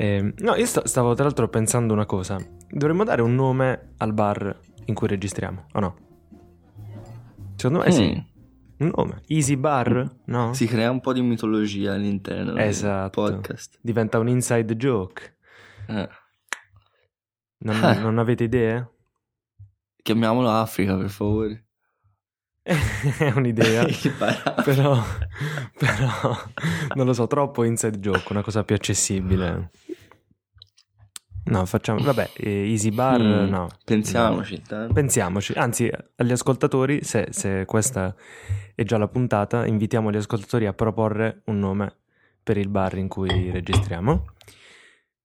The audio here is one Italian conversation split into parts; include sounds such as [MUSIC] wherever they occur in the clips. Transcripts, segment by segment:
Eh, no, io sto- stavo tra l'altro pensando una cosa. Dovremmo dare un nome al bar in cui registriamo, o no? Secondo me sì. Mm. Un nome. Easy Bar? No? Si crea un po' di mitologia all'interno del Esatto. podcast. Diventa un inside joke. Eh. Non, Eh. non avete idee? Chiamiamolo Africa, per favore. [LAUGHS] È un'idea. [LAUGHS] Però, però, non lo so, troppo inside joke, una cosa più accessibile. No, facciamo, vabbè, [LAUGHS] eh, Easy Bar, Mm, no. Pensiamoci No. intanto. Pensiamoci, anzi, agli ascoltatori, se, se questa è già la puntata, invitiamo gli ascoltatori a proporre un nome per il bar in cui registriamo.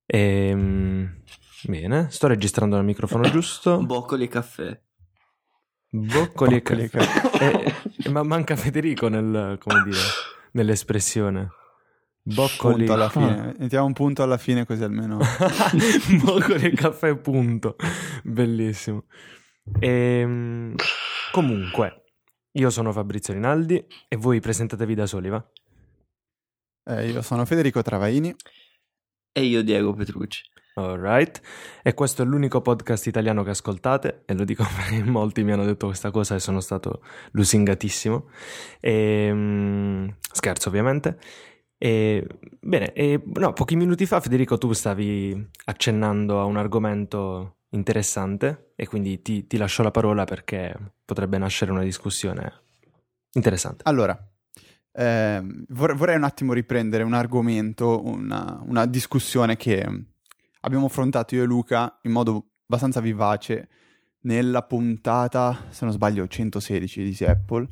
Ehm, bene, sto registrando il microfono [COUGHS] giusto. Boccoli e caffè. Boccoli e e caffè. Eh, eh, ma manca Federico nel, come dire, nell'espressione. Boccoli Punto alla fine. Mettiamo un punto alla fine così almeno. [LAUGHS] Boccoli e caffè, punto. Bellissimo. Ehm, comunque, io sono Fabrizio Rinaldi e voi presentatevi da soli, va? Eh, io sono Federico Travaini. E io Diego Petrucci. Alright, e questo è l'unico podcast italiano che ascoltate, e lo dico [LAUGHS] perché molti mi hanno detto questa cosa e sono stato lusingatissimo. Ehm, scherzo, ovviamente. E, bene, e, no, pochi minuti fa, Federico, tu stavi accennando a un argomento interessante, e quindi ti, ti lascio la parola perché potrebbe nascere una discussione interessante. Allora, ehm, vor- vorrei un attimo riprendere un argomento, una, una discussione che abbiamo affrontato io e Luca in modo abbastanza vivace nella puntata, se non sbaglio, 116 di Apple,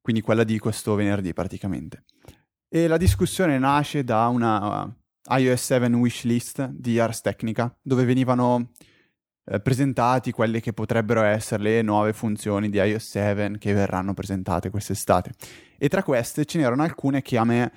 quindi quella di questo venerdì praticamente. E la discussione nasce da una uh, iOS 7 wishlist di Ars Technica, dove venivano eh, presentati quelle che potrebbero essere le nuove funzioni di iOS 7 che verranno presentate quest'estate. E tra queste ce n'erano alcune che a me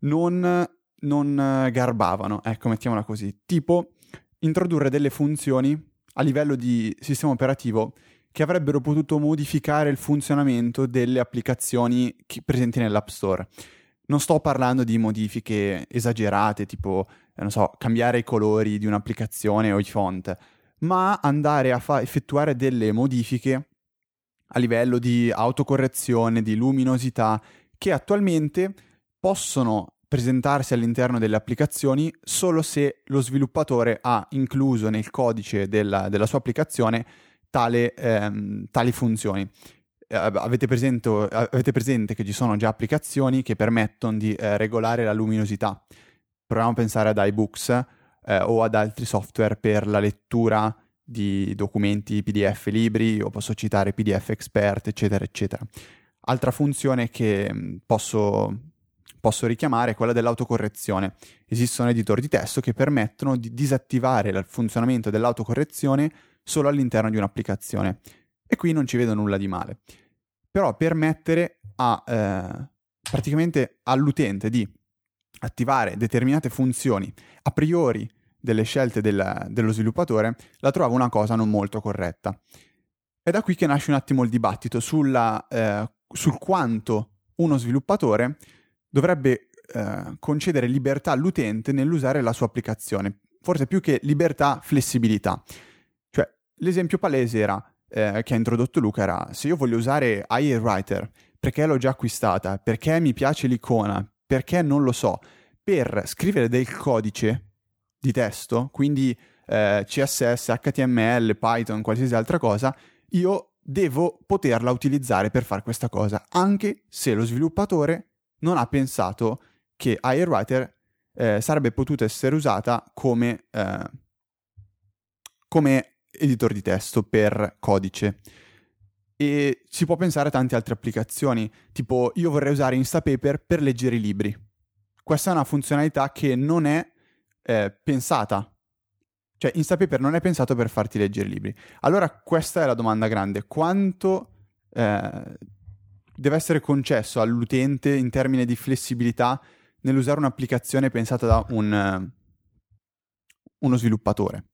non, non eh, garbavano, ecco, mettiamola così. Tipo introdurre delle funzioni a livello di sistema operativo che avrebbero potuto modificare il funzionamento delle applicazioni presenti nell'App Store. Non sto parlando di modifiche esagerate, tipo, eh, non so, cambiare i colori di un'applicazione o i font, ma andare a fa- effettuare delle modifiche a livello di autocorrezione, di luminosità, che attualmente possono presentarsi all'interno delle applicazioni solo se lo sviluppatore ha incluso nel codice della, della sua applicazione tale, ehm, tali funzioni. Eh, avete, presento- avete presente che ci sono già applicazioni che permettono di eh, regolare la luminosità. Proviamo a pensare ad iBooks eh, o ad altri software per la lettura di documenti PDF libri o posso citare PDF Expert, eccetera, eccetera. Altra funzione che mh, posso, posso richiamare è quella dell'autocorrezione. Esistono editor di testo che permettono di disattivare il funzionamento dell'autocorrezione solo all'interno di un'applicazione. E qui non ci vedo nulla di male. Però permettere a, eh, praticamente all'utente di attivare determinate funzioni a priori delle scelte del- dello sviluppatore, la trovo una cosa non molto corretta. È da qui che nasce un attimo il dibattito sulla, eh, sul quanto uno sviluppatore dovrebbe eh, concedere libertà all'utente nell'usare la sua applicazione. Forse più che libertà, flessibilità. Cioè, l'esempio palese era, eh, che ha introdotto Luca era, se io voglio usare IA Writer, perché l'ho già acquistata, perché mi piace l'icona, perché non lo so, per scrivere del codice di testo, quindi eh, CSS, HTML, Python, qualsiasi altra cosa, io devo poterla utilizzare per fare questa cosa, anche se lo sviluppatore non ha pensato che Airwriter eh, sarebbe potuta essere usata come, eh, come editor di testo per codice. E si può pensare a tante altre applicazioni, tipo io vorrei usare Instapaper per leggere i libri. Questa è una funzionalità che non è eh, pensata. Cioè, Instapaper non è pensato per farti leggere i libri. Allora, questa è la domanda grande. Quanto eh, deve essere concesso all'utente in termini di flessibilità nell'usare un'applicazione pensata da un, eh, uno sviluppatore?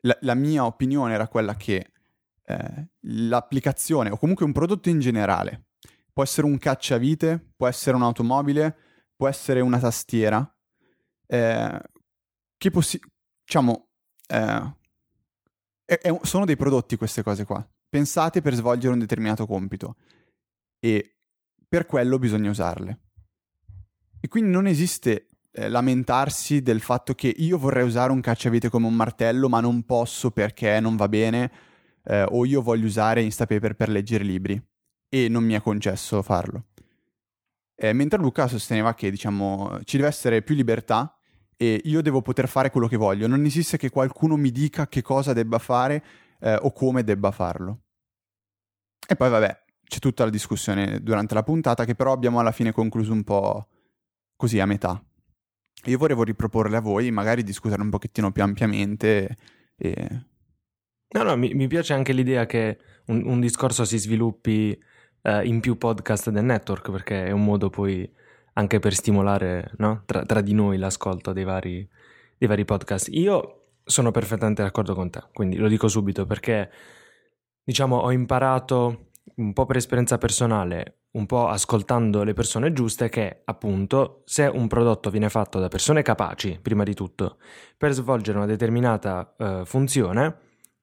La, la mia opinione era quella che eh, l'applicazione, o comunque un prodotto in generale, può essere un cacciavite, può essere un'automobile, può essere una tastiera, eh, che possi- diciamo, eh, è- è sono dei prodotti queste cose qua, pensate per svolgere un determinato compito e per quello bisogna usarle. E quindi non esiste eh, lamentarsi del fatto che io vorrei usare un cacciavite come un martello, ma non posso perché non va bene, eh, o io voglio usare Instapaper per leggere libri e non mi è concesso farlo. Eh, mentre Luca sosteneva che, diciamo, ci deve essere più libertà e io devo poter fare quello che voglio. Non esiste che qualcuno mi dica che cosa debba fare eh, o come debba farlo. E poi, vabbè, c'è tutta la discussione durante la puntata che però abbiamo alla fine concluso un po' così a metà. Io volevo riproporle a voi, magari discutere un pochettino più ampiamente e... No, no, mi, mi piace anche l'idea che un, un discorso si sviluppi eh, in più podcast del network, perché è un modo poi anche per stimolare no? tra, tra, di noi l'ascolto dei vari, dei vari podcast. Io sono perfettamente d'accordo con te, quindi lo dico subito perché, diciamo, ho imparato un po' per esperienza personale, un po' ascoltando le persone giuste, che appunto se un prodotto viene fatto da persone capaci, prima di tutto, per svolgere una determinata uh, funzione,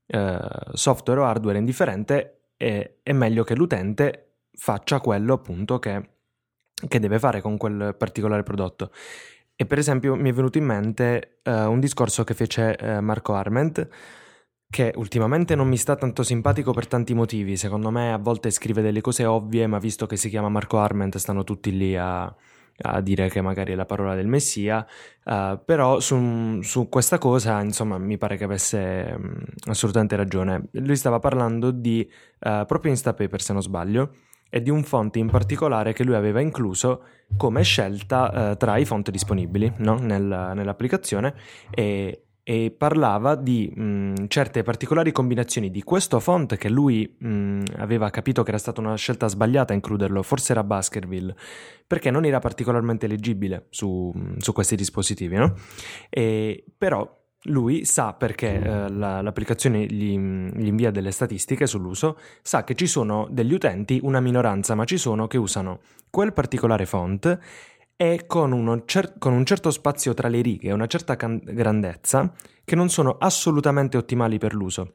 uh, software o hardware indifferente, è, è, meglio che l'utente faccia quello appunto che, che, deve fare con quel particolare prodotto. E per esempio mi è venuto in mente uh, un discorso che fece Marco Arment, che ultimamente non mi sta tanto simpatico per tanti motivi. Secondo me a volte scrive delle cose ovvie, ma visto che si chiama Marco Arment stanno tutti lì a, a dire che magari è la parola del Messia. Uh, però su, su, questa cosa, insomma, mi pare che avesse um, assolutamente ragione. Lui stava parlando di uh, proprio Instapaper, se non sbaglio, e di un font in particolare che lui aveva incluso come scelta uh, tra i font disponibili no? Nel, nell'applicazione e, e parlava di mh, certe particolari combinazioni di questo font che lui mh, aveva capito che era stata una scelta sbagliata includerlo, forse era Baskerville, perché non era particolarmente leggibile su, su questi dispositivi, no? E, però lui sa perché eh, la, l'applicazione gli, gli, invia delle statistiche sull'uso, sa che ci sono degli utenti, una minoranza, ma ci sono che usano quel particolare font e con, cer- con, un certo spazio tra le righe una certa can- grandezza che non sono assolutamente ottimali per l'uso.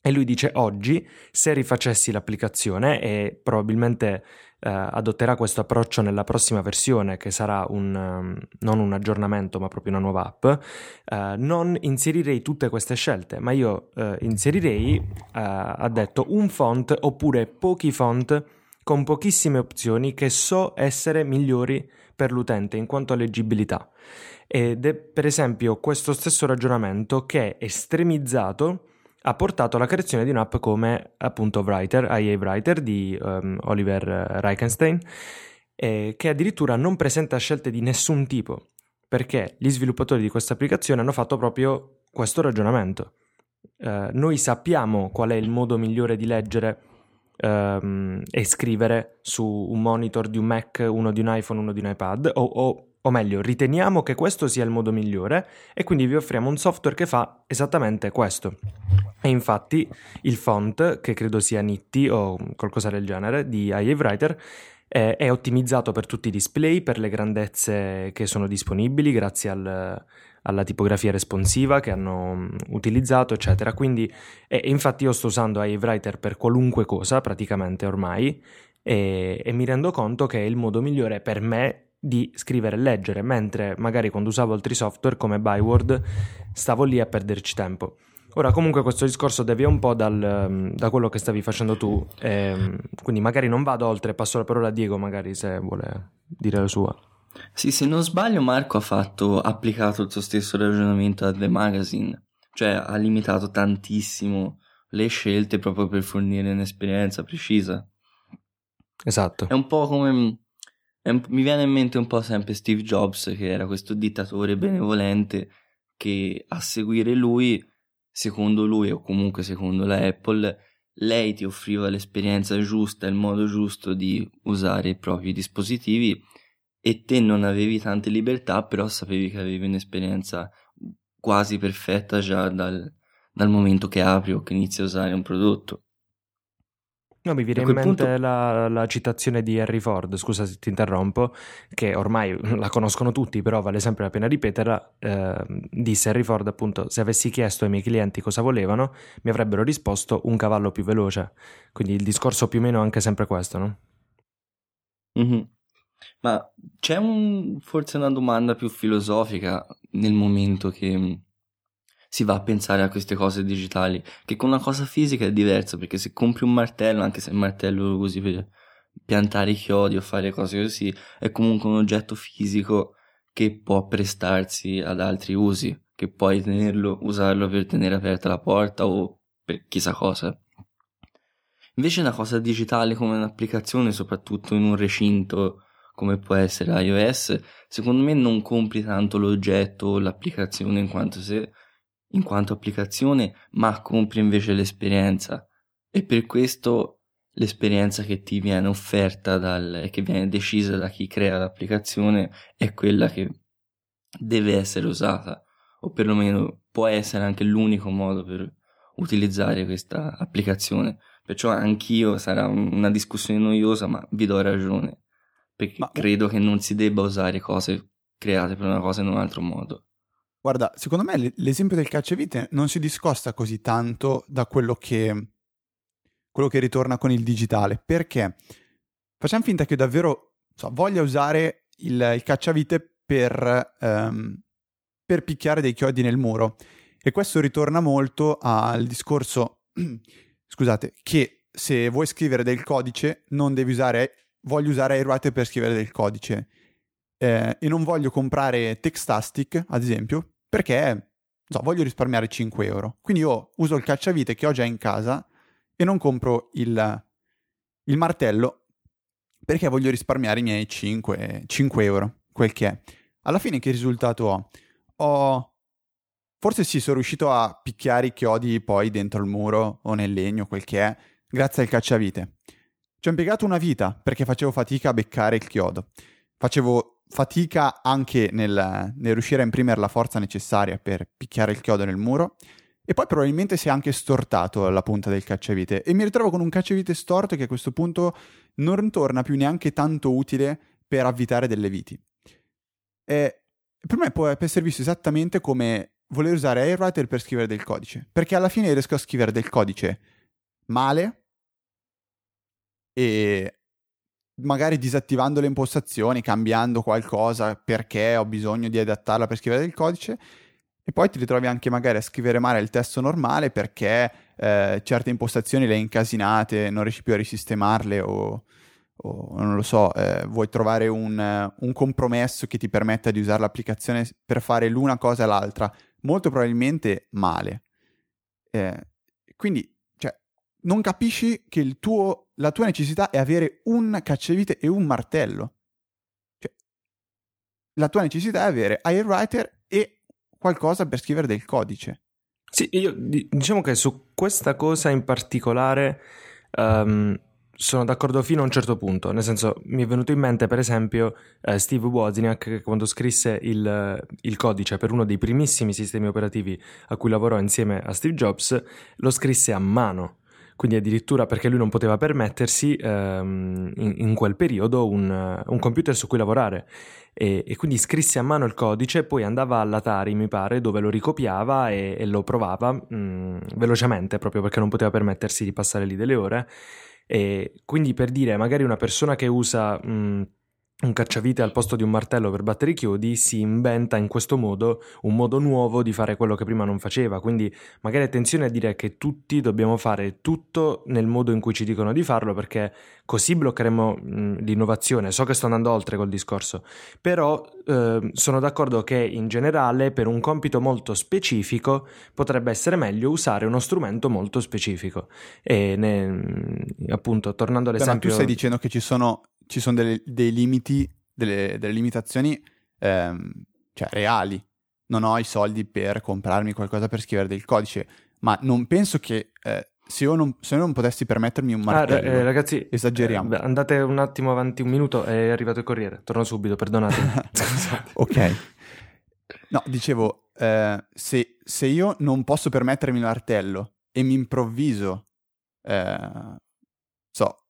E lui dice oggi, se rifacessi l'applicazione e probabilmente eh, adotterà questo approccio nella prossima versione, che sarà un, um, non un aggiornamento ma proprio una nuova app, eh, non inserirei tutte queste scelte, ma io eh, inserirei, eh, ha detto, un font oppure pochi font con pochissime opzioni che so essere migliori per l'utente in quanto a leggibilità. Ed è per esempio questo stesso ragionamento che estremizzato ha portato alla creazione di un'app come appunto Writer, IA Writer di um, Oliver Reichenstein, eh, che addirittura non presenta scelte di nessun tipo, perché gli sviluppatori di questa applicazione hanno fatto proprio questo ragionamento. Uh, noi sappiamo qual è il modo migliore di leggere um, e scrivere su un monitor di un Mac, uno di un iPhone, uno di un iPad, o, o, o, meglio, riteniamo che questo sia il modo migliore e quindi vi offriamo un software che fa esattamente questo. E infatti il font, che credo sia Nitti o qualcosa del genere, di IA Writer, è ottimizzato per tutti i display, per le grandezze che sono disponibili grazie al, alla tipografia responsiva che hanno mm, utilizzato, eccetera. Quindi, e, infatti io sto usando Writer per qualunque cosa, praticamente ormai, e, e mi rendo conto che è il modo migliore per me di scrivere e leggere, mentre magari quando usavo altri software come Byword stavo lì a perderci tempo. Ora, comunque, questo discorso devia un po' dal, mm, da quello che stavi facendo tu, ehm, quindi magari non vado oltre, passo la parola a Diego, magari se vuole dire la sua. Sì, se non sbaglio, Marco ha fatto, applicato il suo stesso ragionamento a The Magazine, cioè ha limitato tantissimo le scelte proprio per fornire un'esperienza precisa. Esatto. È un po' come. Un, mi viene in mente un po' sempre Steve Jobs, che era questo dittatore benevolente che a seguire lui, secondo lui o comunque secondo la Apple, lei ti offriva l'esperienza giusta, il modo giusto di usare i propri dispositivi e te non avevi tante libertà, però sapevi che avevi un'esperienza quasi perfetta già dal, dal momento che apri o che inizi a usare un prodotto. No, mi viene in mente punto... la, la, citazione di Henry Ford, scusa se ti interrompo, che ormai [LAUGHS] la conoscono tutti, però vale sempre la pena ripeterla. Eh, disse Henry Ford appunto, se avessi chiesto ai miei clienti cosa volevano, mi avrebbero risposto un cavallo più veloce. Quindi il discorso più o meno è anche sempre questo, no? Mm-hmm. Ma c'è un, forse una domanda più filosofica nel momento che si va a pensare a queste cose digitali, che con una cosa fisica è diverso, perché se compri un martello, anche se il martello lo usi per piantare i chiodi o fare cose così, è comunque un oggetto fisico che può prestarsi ad altri usi, che puoi tenerlo, usarlo per tenere aperta la porta o per chissà cosa. Invece una cosa digitale come un'applicazione, soprattutto in un recinto come può essere iOS, secondo me non compri tanto l'oggetto o l'applicazione in quanto se in quanto applicazione, ma compri invece l'esperienza. E per questo l'esperienza che ti viene offerta e che viene decisa da chi crea l'applicazione è quella che deve essere usata, o perlomeno può essere anche l'unico modo per utilizzare questa applicazione. Perciò anch'io sarà una discussione noiosa, ma vi do ragione, perché ma... credo che non si debba usare cose create per una cosa in un altro modo. Guarda, secondo me l'esempio del cacciavite non si discosta così tanto da quello che, quello che ritorna con il digitale, perché facciamo finta che io davvero so, voglia usare il, il cacciavite per, um, per picchiare dei chiodi nel muro. E questo ritorna molto al discorso, [CLEARS THROAT] scusate, che se vuoi scrivere del codice non devi usare, voglio usare Airwriter per scrivere del codice. Eh, e non voglio comprare Textastic, ad esempio, perché so, voglio risparmiare 5 euro. Quindi io uso il cacciavite che ho già in casa e non compro il, il martello perché voglio risparmiare i miei 5, 5 euro, quel che è. Alla fine che risultato ho? Ho... Forse sì, sono riuscito a picchiare i chiodi poi dentro il muro o nel legno, quel che è, grazie al cacciavite. Ci ho impiegato una vita perché facevo fatica a beccare il chiodo. Facevo fatica anche nel, nel, riuscire a imprimere la forza necessaria per picchiare il chiodo nel muro. E poi probabilmente si è anche stortato la punta del cacciavite. E mi ritrovo con un cacciavite storto che a questo punto non torna più neanche tanto utile per avvitare delle viti. E per me può essere visto esattamente come voler usare Airwriter per scrivere del codice. Perché alla fine riesco a scrivere del codice male e magari disattivando le impostazioni, cambiando qualcosa perché ho bisogno di adattarla per scrivere del codice e poi ti ritrovi anche magari a scrivere male il testo normale perché eh, certe impostazioni le hai incasinate, non riesci più a risistemarle o, o non lo so, eh, vuoi trovare un, un, compromesso che ti permetta di usare l'applicazione per fare l'una cosa e l'altra, molto probabilmente male. Eh, quindi non capisci che tuo, la tua necessità è avere un cacciavite e un martello. Cioè, la tua necessità è avere Airwriter e qualcosa per scrivere del codice. Sì, io diciamo che su questa cosa in particolare um, sono d'accordo fino a un certo punto, nel senso mi è venuto in mente per esempio eh, Steve Wozniak che quando scrisse il, il, codice per uno dei primissimi sistemi operativi a cui lavorò insieme a Steve Jobs, lo scrisse a mano quindi addirittura perché lui non poteva permettersi ehm, in, in, quel periodo un, un, computer su cui lavorare. E, e, quindi scrisse a mano il codice, poi andava all'Atari mi pare dove lo ricopiava e, e lo provava mh, mm, velocemente proprio perché non poteva permettersi di passare lì delle ore. E quindi per dire magari una persona che usa mh, mm, un cacciavite al posto di un martello per battere i chiodi si inventa in questo modo un modo nuovo di fare quello che prima non faceva. Quindi magari attenzione a dire che tutti dobbiamo fare tutto nel modo in cui ci dicono di farlo perché così bloccheremo mh, l'innovazione. So che sto andando oltre col discorso, però eh, sono d'accordo che in generale per un compito molto specifico potrebbe essere meglio usare uno strumento molto specifico. E ne, appunto tornando all'esempio... Ma tu stai dicendo che ci sono ci sono delle, dei limiti, delle, delle limitazioni ehm, cioè, reali. Non ho i soldi per comprarmi qualcosa per scrivere del codice, ma non penso che eh, se, io non, se io non potessi permettermi un martello, ah, eh, ragazzi, esageriamo. Eh, andate un attimo avanti un minuto, è arrivato il corriere. Torno subito, perdonatemi. [LAUGHS] ok. No, dicevo, eh, se, se, io non posso permettermi il martello e mi improvviso eh, so,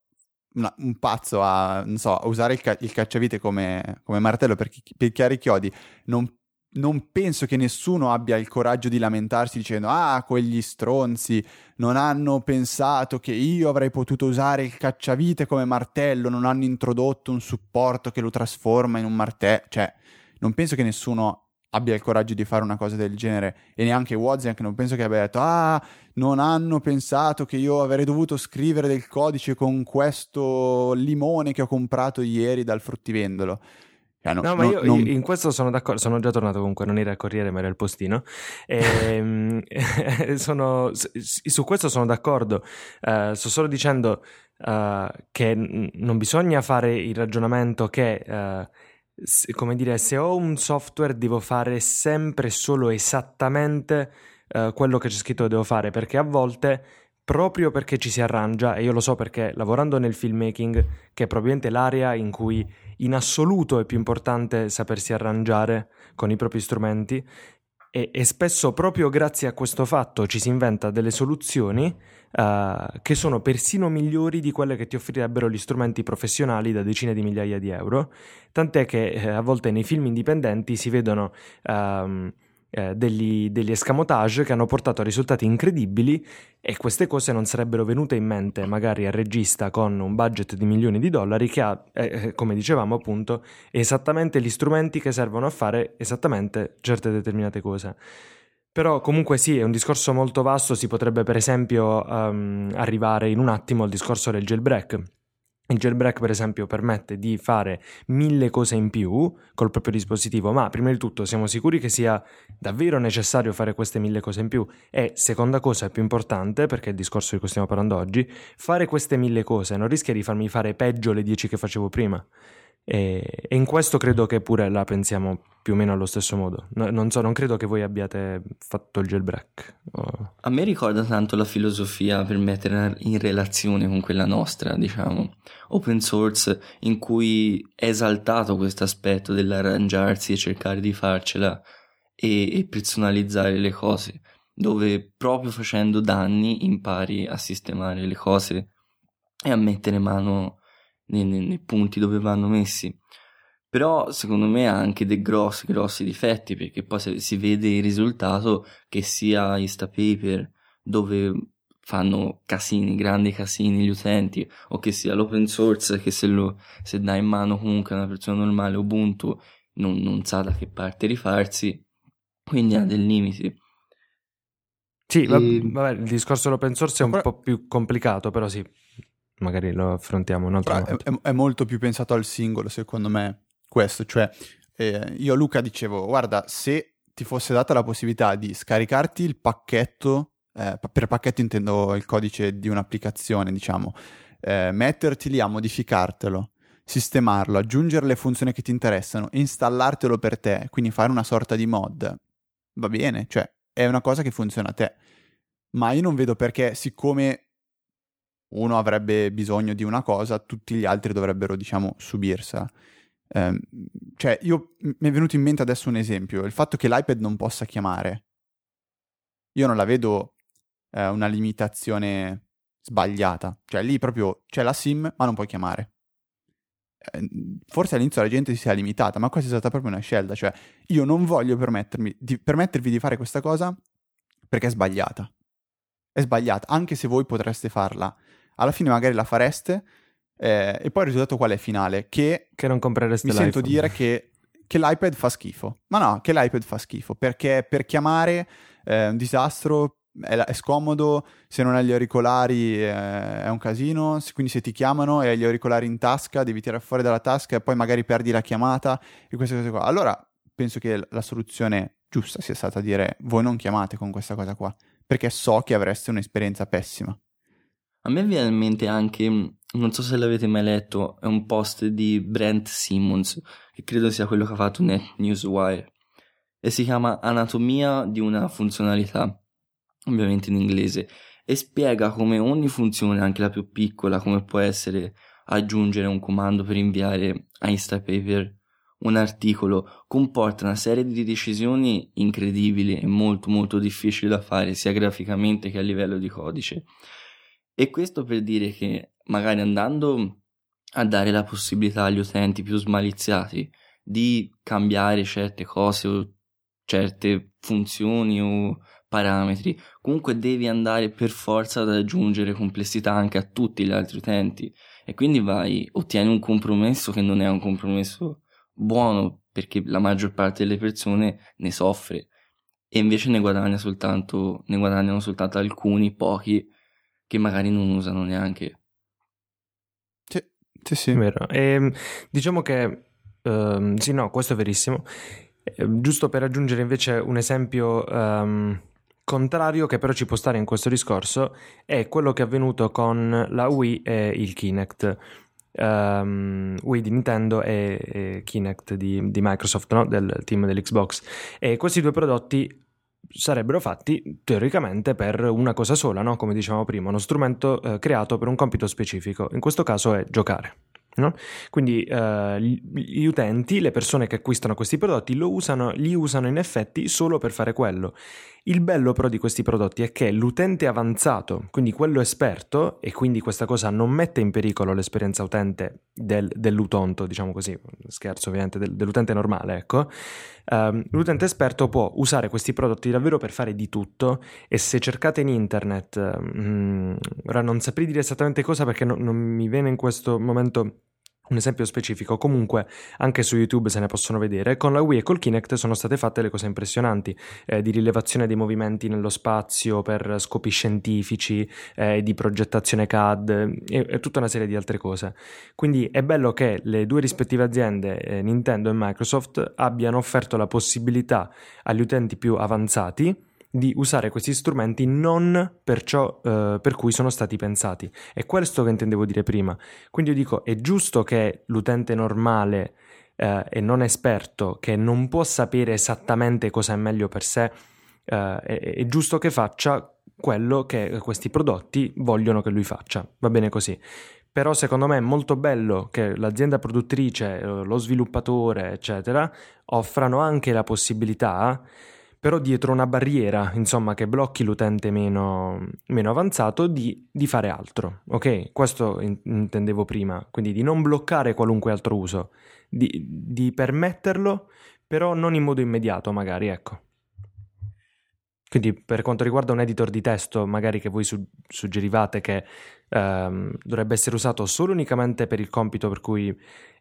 una, un pazzo a, so, a usare il, ca- il cacciavite come, come, martello per picchiare i chiodi, non, non, penso che nessuno abbia il coraggio di lamentarsi dicendo ah, quegli stronzi non hanno pensato che io avrei potuto usare il cacciavite come martello, non hanno introdotto un supporto che lo trasforma in un martello, cioè non penso che nessuno abbia il coraggio di fare una cosa del genere. E neanche Wozniak non penso che abbia detto ah non hanno pensato che io avrei dovuto scrivere del codice con questo limone che ho comprato ieri dal fruttivendolo. Cioè, no, no, ma io non... in questo sono d'accordo, sono già tornato comunque, non era il Corriere ma era il Postino, e, ehm, [LAUGHS] sono, su questo sono d'accordo, uh, sto solo dicendo uh, che non bisogna fare il ragionamento che uh, come dire, se ho un software devo fare sempre solo esattamente uh, quello che c'è scritto che devo fare, perché a volte, proprio perché ci si arrangia, e io lo so perché lavorando nel filmmaking, che è probabilmente l'area in cui in assoluto è più importante sapersi arrangiare con i propri strumenti, e, e spesso proprio grazie a questo fatto ci si inventa delle soluzioni uh, che sono persino migliori di quelle che ti offrirebbero gli strumenti professionali da decine di migliaia di euro, tant'è che eh, a volte nei film indipendenti si vedono... Um, eh, degli, degli escamotage che hanno portato a risultati incredibili e queste cose non sarebbero venute in mente magari al regista con un budget di milioni di dollari che ha, eh, eh, come dicevamo appunto, esattamente gli strumenti che servono a fare esattamente certe determinate cose. Però comunque sì, è un discorso molto vasto, si potrebbe per esempio um, arrivare in un attimo al discorso del jailbreak il jailbreak, per esempio, permette di fare mille cose in più col proprio dispositivo, ma prima di tutto siamo sicuri che sia davvero necessario fare queste mille cose in più e, seconda cosa più importante, perché è il discorso di cui stiamo parlando oggi, fare queste mille cose non rischia di farmi fare peggio le dieci che facevo prima. E, e, in questo credo che pure la pensiamo più o meno allo stesso modo. No, non so, non credo che voi abbiate fatto il jailbreak. O... A me ricorda tanto la filosofia per mettere in relazione con quella nostra, diciamo, open source, in cui è esaltato questo aspetto dell'arrangiarsi e cercare di farcela e, e personalizzare le cose, dove proprio facendo danni impari a sistemare le cose e a mettere mano nei, nei, punti dove vanno messi. Però secondo me ha anche dei grossi, grossi difetti perché poi si vede il risultato che sia Instapaper dove fanno casini, grandi casini gli utenti o che sia l'open source che se, lo, se dai in mano comunque a una persona normale Ubuntu non, non sa da che parte rifarsi quindi ha dei limiti. Sì, e... vabbè, il discorso dell'open source è un po' più complicato, però sì, magari lo affrontiamo un'altra volta. È, è, molto più pensato al singolo, secondo me, questo. Cioè, eh, io a Luca dicevo, guarda, se ti fosse data la possibilità di scaricarti il pacchetto, eh, per pacchetto intendo il codice di un'applicazione, diciamo, eh, metterti lì a modificartelo, sistemarlo, aggiungere le funzioni che ti interessano, installartelo per te, quindi fare una sorta di mod, va bene, cioè è una cosa che funziona a te. Ma io non vedo perché, siccome uno avrebbe bisogno di una cosa, tutti gli altri dovrebbero, diciamo, subirsela. Eh, cioè, io mi è venuto in mente adesso un esempio, il fatto che l'iPad non possa chiamare. Io non la vedo eh, una limitazione sbagliata. Cioè, lì proprio c'è la SIM, ma non puoi chiamare. Eh, forse all'inizio la gente si sia limitata, ma questa è stata proprio una scelta. Cioè, io non voglio di, permettervi di fare questa cosa perché è sbagliata. È sbagliata, anche se voi potreste farla alla fine magari la fareste eh, e poi il risultato qual è finale? Che, che non comprereste mi l'iPhone. sento dire che, che, l'iPad fa schifo. Ma no, che l'iPad fa schifo perché per chiamare è un disastro, è, è scomodo, se non hai gli auricolari è, eh, è un casino, quindi se ti chiamano e hai gli auricolari in tasca devi tirare fuori dalla tasca e poi magari perdi la chiamata e queste cose qua. Allora penso che la soluzione giusta sia stata dire voi non chiamate con questa cosa qua perché so che avreste un'esperienza pessima. A me viene in mente anche, non so se l'avete mai letto, è un post di Brent Simmons, che credo sia quello che ha fatto Net Newswire, e si chiama Anatomia di una funzionalità, ovviamente in inglese, e spiega come ogni funzione, anche la più piccola, come può essere aggiungere un comando per inviare a Instapaper un articolo, comporta una serie di decisioni incredibili e molto molto difficili da fare sia graficamente che a livello di codice. E questo per dire che magari andando a dare la possibilità agli utenti più smaliziati di cambiare certe cose o certe funzioni o parametri, comunque devi andare per forza ad aggiungere complessità anche a tutti gli altri utenti. E quindi vai, ottieni un compromesso che non è un compromesso buono perché la maggior parte delle persone ne soffre. E invece ne guadagna soltanto, ne guadagnano soltanto alcuni, pochi, che magari non usano neanche. Sì, sì, sì. Vero. E, ehm, diciamo che, uh, sì, no, questo è verissimo. Eh, giusto per aggiungere invece un esempio um, contrario che però ci può stare in questo discorso è quello che è avvenuto con la Wii e il Kinect. Um, Wii di Nintendo e, e Kinect di, di Microsoft, no? del team dell'Xbox. E questi due prodotti sarebbero fatti teoricamente per una cosa sola, no? come dicevamo prima, uno strumento eh, creato per un compito specifico, in questo caso è giocare. No? Quindi eh, gli utenti, le persone che acquistano questi prodotti, usano, li usano in effetti solo per fare quello. Il bello però di questi prodotti è che l'utente avanzato, quindi quello esperto, e quindi questa cosa non mette in pericolo l'esperienza utente del, dell'utonto, diciamo così, scherzo ovviamente, del, dell'utente normale, ecco, um, l'utente esperto può usare questi prodotti davvero per fare di tutto e se cercate in internet, um, ora non saprei dire esattamente cosa perché no, non mi viene in questo momento un esempio specifico, comunque anche su YouTube se ne possono vedere, con la Wii e col Kinect sono state fatte le cose impressionanti, eh, di rilevazione dei movimenti nello spazio per scopi scientifici, eh, di progettazione CAD e, e, tutta una serie di altre cose. Quindi è bello che le due rispettive aziende, eh, Nintendo e Microsoft, abbiano offerto la possibilità agli utenti più avanzati di usare questi strumenti non per ciò eh, per cui sono stati pensati. È questo che intendevo dire prima. Quindi io dico, è giusto che l'utente normale eh, e non esperto, che non può sapere esattamente cosa è meglio per sé, eh, è, è giusto che faccia quello che questi prodotti vogliono che lui faccia. Va bene così. Però secondo me è molto bello che l'azienda produttrice, eh, lo sviluppatore, eccetera, offrano anche la possibilità però dietro una barriera, insomma, che blocchi l'utente meno, meno avanzato di, di, fare altro, ok? Questo in, intendevo prima, quindi di non bloccare qualunque altro uso, di, di permetterlo, però non in modo immediato, magari, ecco. Quindi per quanto riguarda un editor di testo, magari che voi su- suggerivate che ehm, dovrebbe essere usato solo unicamente per il compito per cui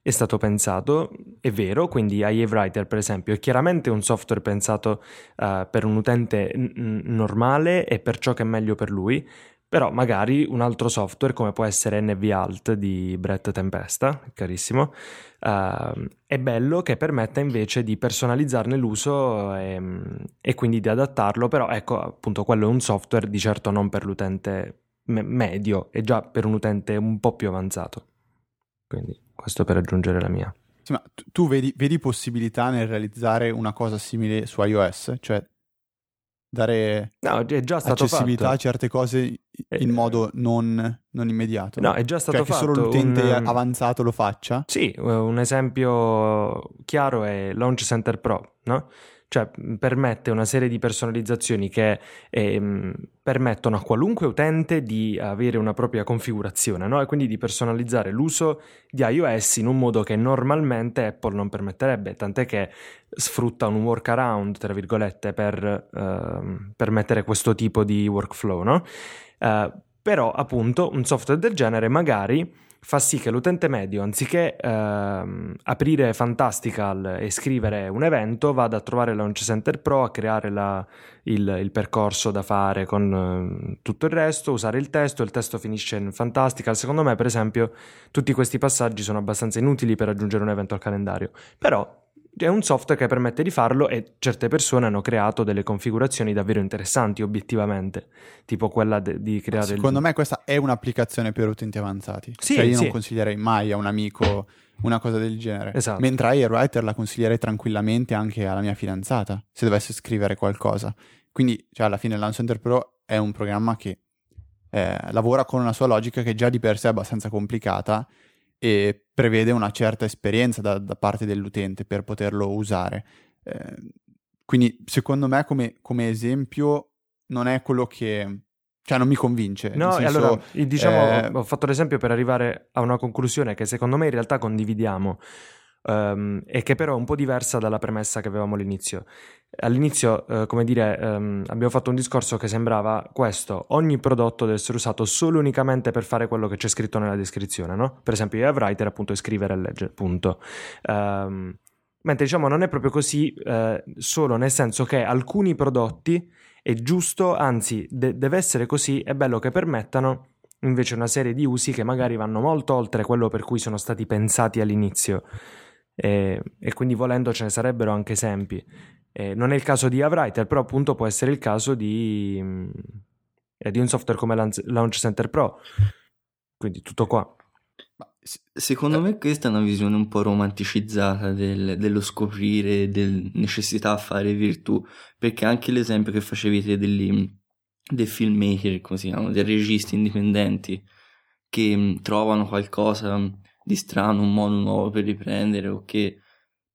è stato pensato, è vero, quindi IE per esempio è chiaramente un software pensato uh, per un utente n- normale e per ciò che è meglio per lui, però magari un altro software come può essere NVAlt di Brett Tempesta, carissimo, uh, è bello che permetta invece di personalizzarne l'uso e, e, quindi di adattarlo, però ecco appunto quello è un software di certo non per l'utente me- medio, è già per un utente un po' più avanzato. Quindi questo per aggiungere la mia. Sì, ma tu vedi, vedi possibilità nel realizzare una cosa simile su iOS? Cioè dare no, è già stato accessibilità fatto. a certe cose in eh, modo non, non, immediato. No, è già stato cioè, fatto. Che solo l'utente un... avanzato lo faccia? Sì, un esempio chiaro è Launch Center Pro, no? Cioè permette una serie di personalizzazioni che eh, permettono a qualunque utente di avere una propria configurazione no? e quindi di personalizzare l'uso di iOS in un modo che normalmente Apple non permetterebbe, tant'è che sfrutta un workaround, tra virgolette, per eh, permettere questo tipo di workflow, no? eh, però appunto un software del genere magari fa sì che l'utente medio, anziché ehm, aprire Fantastical e scrivere un evento, vada a trovare Launch Center Pro, a creare la, il, il, percorso da fare con eh, tutto il resto, usare il testo, il testo finisce in Fantastical. Secondo me, per esempio, tutti questi passaggi sono abbastanza inutili per aggiungere un evento al calendario. Però è un software che permette di farlo e certe persone hanno creato delle configurazioni davvero interessanti obiettivamente, tipo quella de- di creare... Secondo il... me questa è un'applicazione per utenti avanzati. Sì, cioè io sì. non consiglierei mai a un amico una cosa del genere. Esatto. Mentre iWriter la consiglierei tranquillamente anche alla mia fidanzata, se dovesse scrivere qualcosa. Quindi, cioè, alla fine Launch Center Pro è un programma che eh, lavora con una sua logica che già di per sé è abbastanza complicata e prevede una certa esperienza da, da parte dell'utente per poterlo usare. Eh, quindi secondo me come, come, esempio non è quello che, Cioè, non mi convince. No, senso, allora diciamo, eh, ho fatto l'esempio per arrivare a una conclusione che secondo me in realtà condividiamo ehm, e che però è un po' diversa dalla premessa che avevamo all'inizio. All'inizio, eh, come dire, ehm, abbiamo fatto un discorso che sembrava questo: ogni prodotto deve essere usato solo e unicamente per fare quello che c'è scritto nella descrizione, no? Per esempio, il writer appunto è scrivere e leggere, punto. Ehm, mentre diciamo non è proprio così, eh, solo nel senso che alcuni prodotti è giusto, anzi de- deve essere così, è bello che permettano invece una serie di usi che magari vanno molto oltre quello per cui sono stati pensati all'inizio. E, e quindi volendo ce ne sarebbero anche esempi. Eh, non è il caso di Avwriter, però appunto può essere il caso di, mh, eh, di un software come Launch Center Pro. Quindi tutto qua. Secondo me questa è una visione un po' romanticizzata del- dello scoprire, del necessità a fare virtù, perché anche l'esempio che facevi te degli, dei filmmaker, si chiamano, dei registi indipendenti, che mh, trovano qualcosa di strano, un modo nuovo per riprendere o che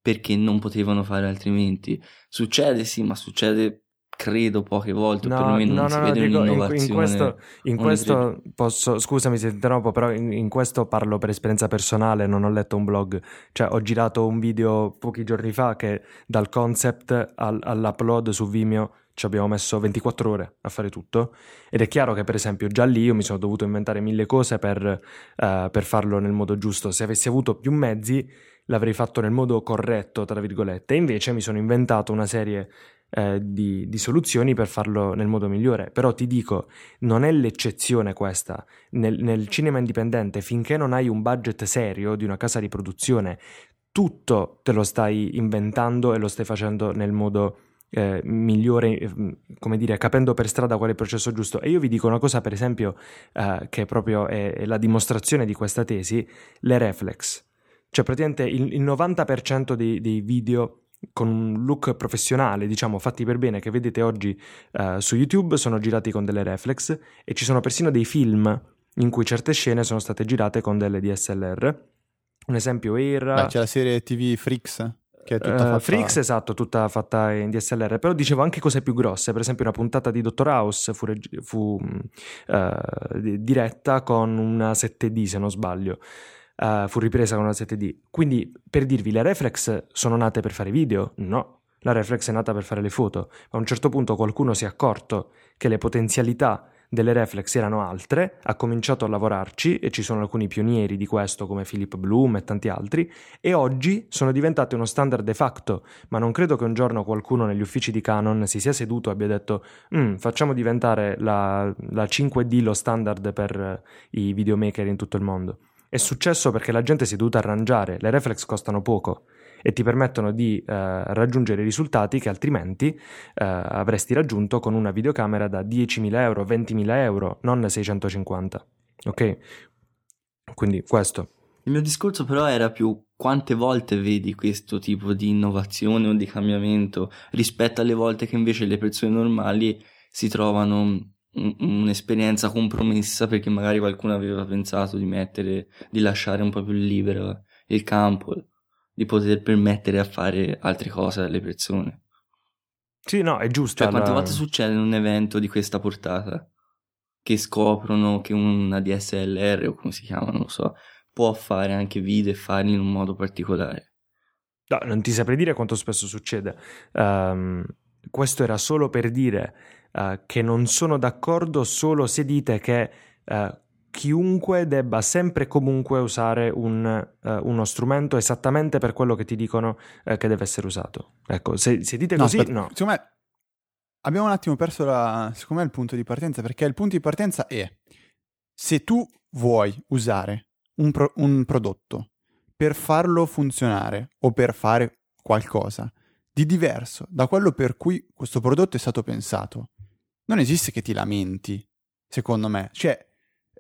perché non potevano fare altrimenti. Succede sì, ma succede credo poche volte, No, perlomeno no, non si no, no, vede dico, in, in un'innovazione. questo, in questo posso, scusami se interrompo, però in, in questo parlo per esperienza personale, non ho letto un blog, cioè ho girato un video pochi giorni fa che dal concept al- all'upload su Vimeo ci abbiamo messo 24 ore a fare tutto ed è chiaro che per esempio già lì io mi sono dovuto inventare mille cose per, eh, per farlo nel modo giusto, se avessi avuto più mezzi l'avrei fatto nel modo corretto, tra virgolette, invece mi sono inventato una serie eh, di, di soluzioni per farlo nel modo migliore. Però ti dico, non è l'eccezione questa. Nel, nel cinema indipendente, finché non hai un budget serio di una casa di produzione, tutto te lo stai inventando e lo stai facendo nel modo eh, migliore, eh, come dire, capendo per strada qual è il processo giusto. E io vi dico una cosa, per esempio, eh, che proprio è, è la dimostrazione di questa tesi, le reflex. Cioè, praticamente il, il 90% dei, dei video con un look professionale, diciamo, fatti per bene, che vedete oggi eh, su YouTube, sono girati con delle reflex e ci sono persino dei film in cui certe scene sono state girate con delle DSLR. Un esempio era... beh, c'è la serie TV Freaks che è tutta Eh, fatta... Freaks, esatto, tutta fatta in DSLR, però dicevo anche cose più grosse, per esempio una puntata di Dottor House fu, reg- fu, di- diretta con una 7D se non sbaglio, Eh, fu ripresa con una 7D, quindi per dirvi le reflex sono nate per fare video? No, la reflex è nata per fare le foto, a un certo punto qualcuno si è accorto che le potenzialità delle reflex erano altre, ha cominciato a lavorarci e ci sono alcuni pionieri di questo come Philip Bloom e tanti altri e oggi sono diventate uno standard de facto, ma non credo che un giorno qualcuno negli uffici di Canon si sia seduto e abbia detto "Mm, facciamo diventare la, la 5D lo standard per eh, i videomaker in tutto il mondo. È successo perché la gente si è dovuta arrangiare, le reflex costano poco e ti permettono di eh, raggiungere risultati che altrimenti eh, avresti raggiunto con una videocamera da 10.000 euro, 20.000 euro, non 650. Ok? Quindi questo. Il mio discorso però era più quante volte vedi questo tipo di innovazione o di cambiamento rispetto alle volte che invece le persone normali si trovano un- un'esperienza compromessa perché magari qualcuno aveva pensato di mettere, di lasciare un po' più libero il campo, di poter permettere a fare altre cose alle persone. Sì, no, è giusto. Cioè, quante la- volte succede in un evento di questa portata che scoprono che una DSLR o come si chiama, non lo so, può fare anche video e farli in un modo particolare. No, non ti saprei dire quanto spesso succede. Ehm, questo era solo per dire eh, che non sono d'accordo solo se dite che eh, chiunque debba sempre e comunque usare un, eh, uno strumento esattamente per quello che ti dicono eh, che deve essere usato. Ecco, se, se dite No, così, aspetta, no. Secondo me abbiamo un attimo perso la, secondo me, il punto di partenza, perché il punto di partenza è se tu vuoi usare un, pro- un prodotto per farlo funzionare o per fare qualcosa di diverso da quello per cui questo prodotto è stato pensato, non esiste che ti lamenti, secondo me. Cioè,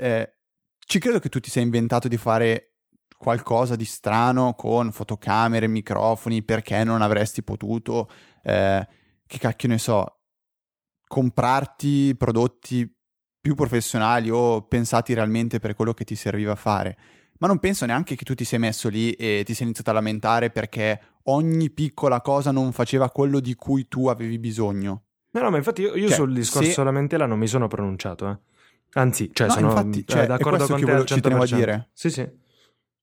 eh, ci credo che tu ti sei inventato di fare qualcosa di strano con fotocamere, microfoni, perché non avresti potuto, eh, che cacchio ne so, comprarti prodotti più professionali o pensati realmente per quello che ti serviva a fare. Ma non penso neanche che tu ti sei messo lì e ti sei iniziato a lamentare perché ogni piccola cosa non faceva quello di cui tu avevi bisogno. No, no, ma infatti io, io Cioè, sul discorso se- lamentela non mi sono pronunciato, eh. Anzi, cioè No, sono infatti, eh, cioè, d'accordo con che te volevo- ci tenevo a 100%. dire. Sì, sì.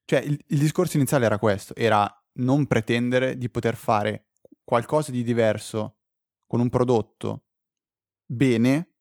Cioè, il, il discorso iniziale era questo, era non pretendere di poter fare qualcosa di diverso con un prodotto bene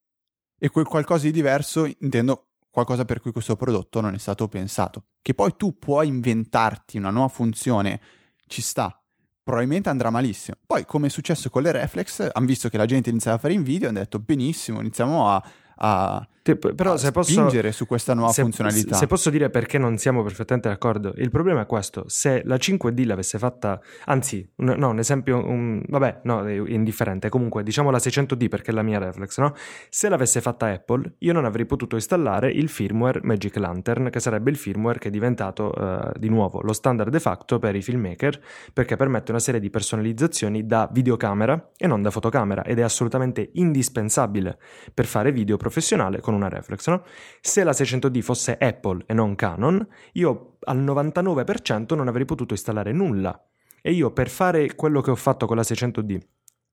e quel qualcosa di diverso intendo qualcosa per cui questo prodotto non è stato pensato. Che poi tu puoi inventarti una nuova funzione, ci sta. Probabilmente andrà malissimo. Poi, come è successo con le reflex, hanno visto che la gente iniziava a fare in video e hanno detto benissimo, iniziamo a, a- P- Però a se posso... spingere su questa nuova se, funzionalità. Se posso dire perché non siamo perfettamente d'accordo, il problema è questo: se la 5D l'avesse fatta, anzi, un- no, un esempio, un- vabbè, no, è indifferente. Comunque, diciamo la 600D perché è la mia reflex, no? Se l'avesse fatta Apple, io non avrei potuto installare il firmware Magic Lantern, che sarebbe il firmware che è diventato eh, di nuovo lo standard de facto per i filmmaker, perché permette una serie di personalizzazioni da videocamera e non da fotocamera ed è assolutamente indispensabile per fare video professionale con una reflex, no? Se la 600D fosse Apple e non Canon, io al 99% non avrei potuto installare nulla. E io per fare quello che ho fatto con la 600D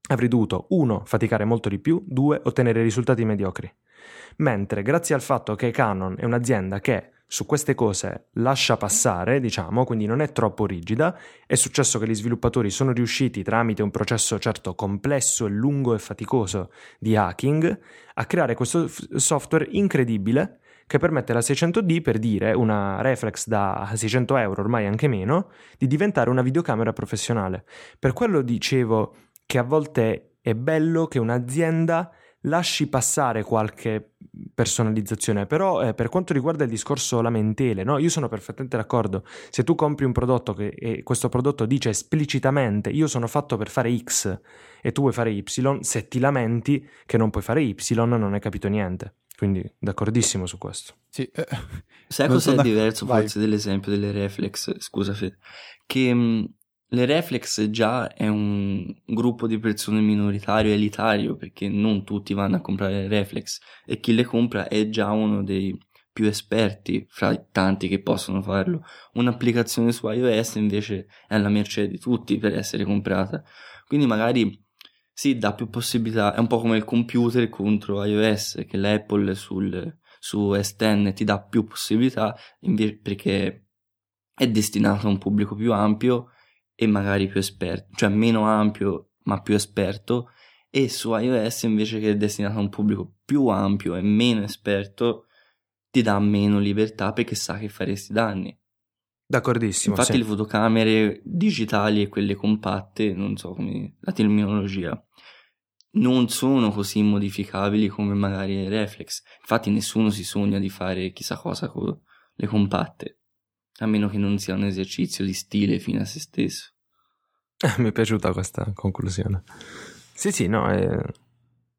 avrei dovuto, uno, faticare molto di più, due, ottenere risultati mediocri. Mentre grazie al fatto che Canon è un'azienda che su queste cose lascia passare, diciamo, quindi non è troppo rigida, è successo che gli sviluppatori sono riusciti tramite un processo certo complesso e lungo e faticoso di hacking a creare questo f- software incredibile che permette alla 600D, per dire una reflex da 600 euro, ormai anche meno, di diventare una videocamera professionale. Per quello dicevo che a volte è bello che un'azienda lasci passare qualche personalizzazione, però eh, per quanto riguarda il discorso lamentele, no? io sono perfettamente d'accordo. Se tu compri un prodotto che, e questo prodotto dice esplicitamente io sono fatto per fare X e tu vuoi fare Y, se ti lamenti che non puoi fare Y non hai capito niente. Quindi d'accordissimo su questo. Sì, eh, Sai cos'è sono diverso vai. forse dell'esempio delle reflex? Scusa Fede. Che mh, le reflex già è un gruppo di persone minoritario e elitario perché non tutti vanno a comprare le reflex e chi le compra è già uno dei più esperti fra i tanti che possono farlo. Un'applicazione su iOS invece è alla mercé di tutti per essere comprata. Quindi magari sì, dà più possibilità, è un po' come il computer contro iOS, che l'Apple sul, su S10 ti dà più possibilità inve- perché è destinato a un pubblico più ampio e magari più esperto, cioè meno ampio ma più esperto, e su iOS invece che è destinato a un pubblico più ampio e meno esperto ti dà meno libertà perché sa che faresti danni. D'accordissimo. Infatti sì. le fotocamere digitali e quelle compatte, non so come la terminologia, non sono così modificabili come magari le reflex. Infatti nessuno si sogna di fare chissà cosa con le compatte, a meno che non sia un esercizio di stile fine a se stesso. [LAUGHS] Mi è piaciuta questa conclusione. Sì, sì, no, è...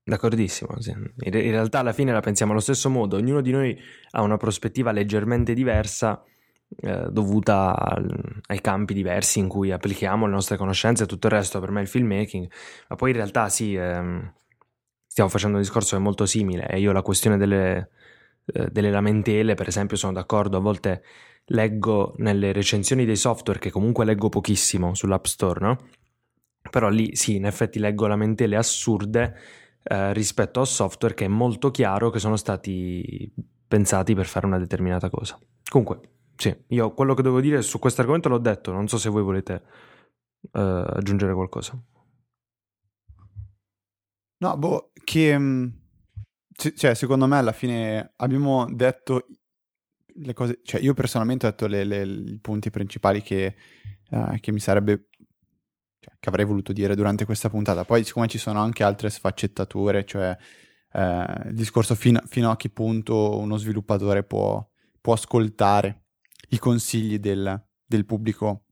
d'accordissimo. sì. In, in realtà alla fine la pensiamo allo stesso modo, ognuno di noi ha una prospettiva leggermente diversa eh, dovuta al- ai campi diversi in cui applichiamo le nostre conoscenze e tutto il resto, per me il filmmaking, ma poi in realtà sì, ehm, stiamo facendo un discorso che è molto simile e io la questione delle, eh, delle lamentele, per esempio, sono d'accordo, a volte leggo nelle recensioni dei software che comunque leggo pochissimo sull'App Store, no? Però lì sì, in effetti leggo lamentele assurde eh, rispetto a software che è molto chiaro che sono stati pensati per fare una determinata cosa. Comunque, sì, io quello che devo dire su questo argomento l'ho detto, non so se voi volete eh, aggiungere qualcosa. No, boh, che... c- cioè, secondo me alla fine abbiamo detto le cose... Cioè, io personalmente ho detto le- le- i punti principali che, eh, che mi sarebbe... Cioè, che avrei voluto dire durante questa puntata. Poi, siccome ci sono anche altre sfaccettature, cioè eh, il discorso fino, fino a che punto uno sviluppatore può, può ascoltare i consigli del, del pubblico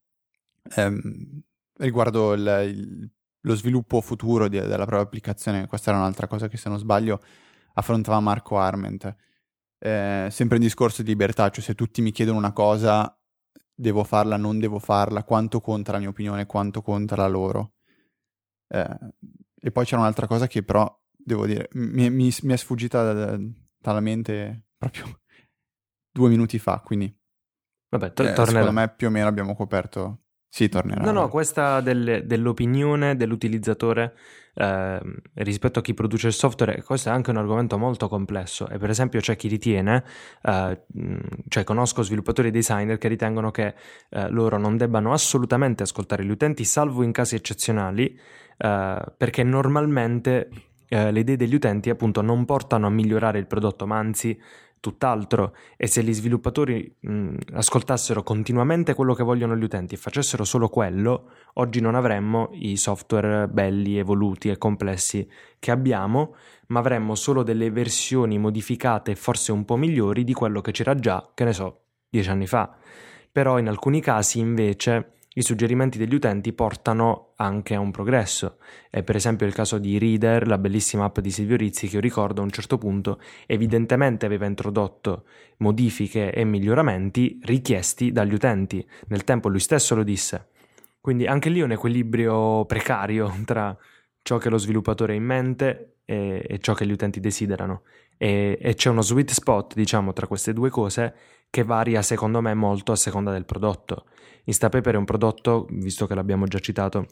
ehm, riguardo il- il, lo sviluppo futuro di- della propria applicazione. Questa era un'altra cosa che, se non sbaglio, affrontava Marco Arment. Eh, sempre in discorso di libertà, cioè se tutti mi chiedono una cosa, devo farla, non devo farla, quanto conta la mia opinione, quanto conta la loro. Eh, e poi c'era un'altra cosa che però, devo dire, mi, mi- mi è sfuggita da- dalla mente proprio [LAUGHS] due minuti fa, quindi Vabbè, to- eh, tornerà. secondo me più o meno abbiamo coperto Sì, tornerà. No, no, questa del, dell'opinione dell'utilizzatore eh, rispetto a chi produce il software, questo è anche un argomento molto complesso e per esempio c'è chi ritiene, eh, cioè conosco sviluppatori e designer che ritengono che eh, loro non debbano assolutamente ascoltare gli utenti salvo in casi eccezionali eh, perché normalmente eh, le idee degli utenti appunto non portano a migliorare il prodotto ma anzi tutt'altro e se gli sviluppatori mh, ascoltassero continuamente quello che vogliono gli utenti e facessero solo quello, oggi non avremmo i software belli, evoluti e complessi che abbiamo, ma avremmo solo delle versioni modificate forse un po' migliori di quello che c'era già, che ne so, dieci anni fa. Però in alcuni casi invece i suggerimenti degli utenti portano anche a un progresso. È per esempio il caso di Reader, la bellissima app di Silvio Rizzi che io ricordo a un certo punto evidentemente aveva introdotto modifiche e miglioramenti richiesti dagli utenti. Nel tempo lui stesso lo disse. Quindi anche lì un equilibrio precario [LAUGHS] tra ciò che lo sviluppatore ha in mente e, e ciò che gli utenti desiderano. E, e c'è uno sweet spot, diciamo, tra queste due cose che varia secondo me molto a seconda del prodotto. Instapaper è un prodotto, visto che l'abbiamo già citato,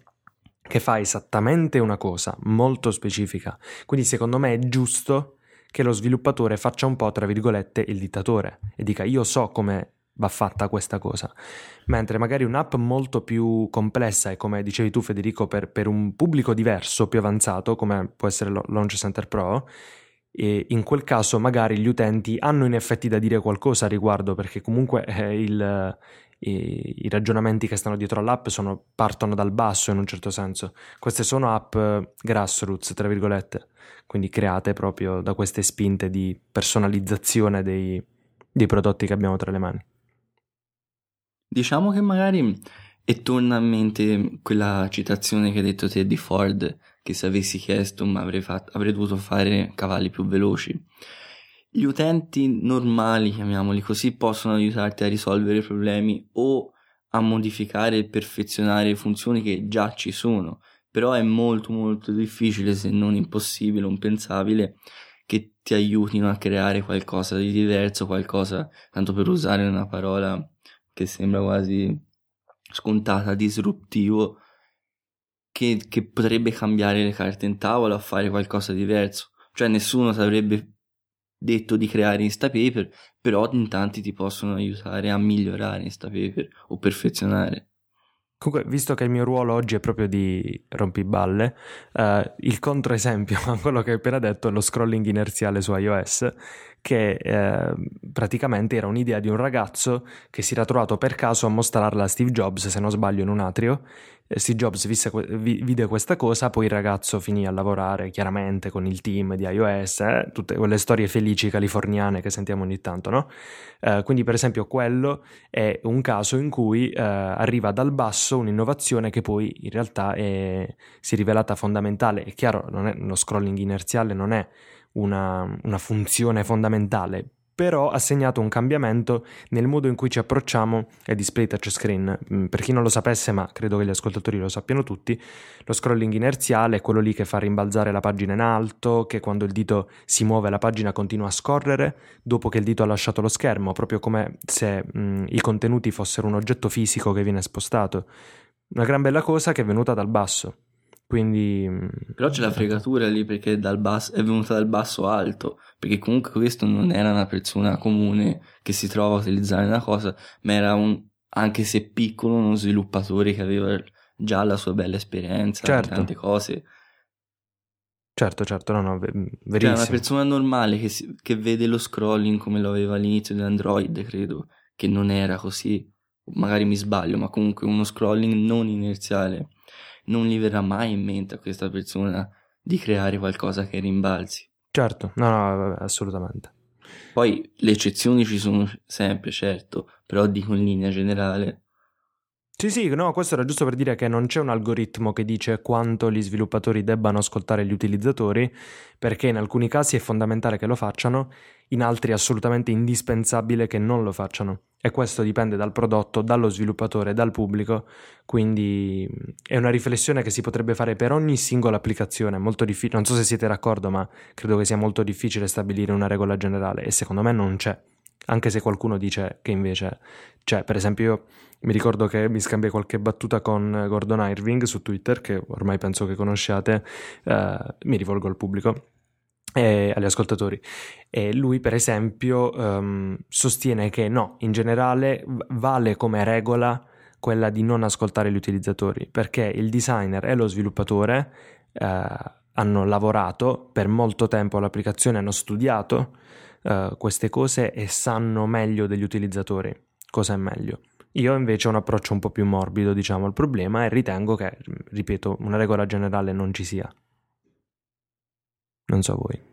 che fa esattamente una cosa molto specifica. Quindi secondo me è giusto che lo sviluppatore faccia un po', tra virgolette, il dittatore e dica io so come va fatta questa cosa. Mentre magari un'app molto più complessa e come dicevi tu Federico per, per un pubblico diverso, più avanzato, come può essere Launch Center Pro, e in quel caso magari gli utenti hanno in effetti da dire qualcosa a riguardo perché comunque eh, il, i, i, ragionamenti che stanno dietro all'app sono, partono dal basso in un certo senso. Queste sono app grassroots, tra virgolette, quindi create proprio da queste spinte di personalizzazione dei, dei prodotti che abbiamo tra le mani. Diciamo che magari, e torna a mente quella citazione che hai detto te di Ford, che se avessi chiesto avrei, fatto, avrei dovuto fare cavalli più veloci. Gli utenti normali, chiamiamoli così, possono aiutarti a risolvere problemi o a modificare e perfezionare funzioni che già ci sono, però è molto molto difficile, se non impossibile, impensabile, che ti aiutino a creare qualcosa di diverso, qualcosa, tanto per usare una parola che sembra quasi scontata, disruptivo, che, che potrebbe cambiare le carte in tavola o fare qualcosa di diverso. Cioè nessuno sarebbe detto di creare Instapaper, però in tanti ti possono aiutare a migliorare Instapaper o perfezionare. Comunque, visto che il mio ruolo oggi è proprio di rompiballe, uh, il controesempio a [LAUGHS] quello che hai appena detto è lo scrolling inerziale su iOS, che eh, praticamente era un'idea di un ragazzo che si era trovato per caso a mostrarla a Steve Jobs, se non sbaglio, in un atrio. Steve Jobs visse, vide questa cosa, poi il ragazzo finì a lavorare chiaramente con il team di iOS, eh, tutte quelle storie felici californiane che sentiamo ogni tanto, no? Eh, quindi, per esempio, quello è un caso in cui eh, arriva dal basso un'innovazione che poi in realtà è, si è rivelata fondamentale. È chiaro, è, lo scrolling inerziale non è una, una funzione fondamentale, però ha segnato un cambiamento nel modo in cui ci approcciamo ai display touchscreen. Mm, per chi non lo sapesse, ma credo che gli ascoltatori lo sappiano tutti, lo scrolling inerziale è quello lì che fa rimbalzare la pagina in alto, che quando il dito si muove la pagina continua a scorrere dopo che il dito ha lasciato lo schermo, proprio come se mh, mm, i contenuti fossero un oggetto fisico che viene spostato. Una gran bella cosa che è venuta dal basso. Quindi... Mm, Però c'è la fregatura lì perché basso, è venuta dal basso alto, perché comunque questo non era una persona comune che si trova a utilizzare una cosa, ma era un, anche se piccolo, uno sviluppatore che aveva già la sua bella esperienza, certo. tante cose. Certo, certo, no, no, verissimo. Cioè una persona normale che, si, che vede lo scrolling come lo aveva all'inizio di Android, credo, che non era così, magari mi sbaglio, ma comunque uno scrolling non inerziale non gli verrà mai in mente a questa persona di creare qualcosa che rimbalzi. Certo, no, no, assolutamente. Poi le eccezioni ci sono sempre, certo, però dico in linea generale. Sì, sì, no, questo era giusto per dire che non c'è un algoritmo che dice quanto gli sviluppatori debbano ascoltare gli utilizzatori, perché in alcuni casi è fondamentale che lo facciano, in altri è assolutamente indispensabile che non lo facciano e questo dipende dal prodotto, dallo sviluppatore, dal pubblico, quindi è una riflessione che si potrebbe fare per ogni singola applicazione, molto difficile, non so se siete d'accordo, ma credo che sia molto difficile stabilire una regola generale e secondo me non c'è. Anche se qualcuno dice che invece, cioè per esempio io mi ricordo che mi scambiai qualche battuta con Gordon Irving su Twitter, che ormai penso che conosciate, eh, mi rivolgo al pubblico e agli ascoltatori. E lui, per esempio, um, sostiene che no, in generale vale come regola quella di non ascoltare gli utilizzatori, perché il designer e lo sviluppatore eh, hanno lavorato per molto tempo all'applicazione, hanno studiato eh, queste cose e sanno meglio degli utilizzatori cosa è meglio. Io invece ho un approccio un po' più morbido, diciamo, al problema e ritengo che, ripeto, una regola generale non ci sia. Non so voi.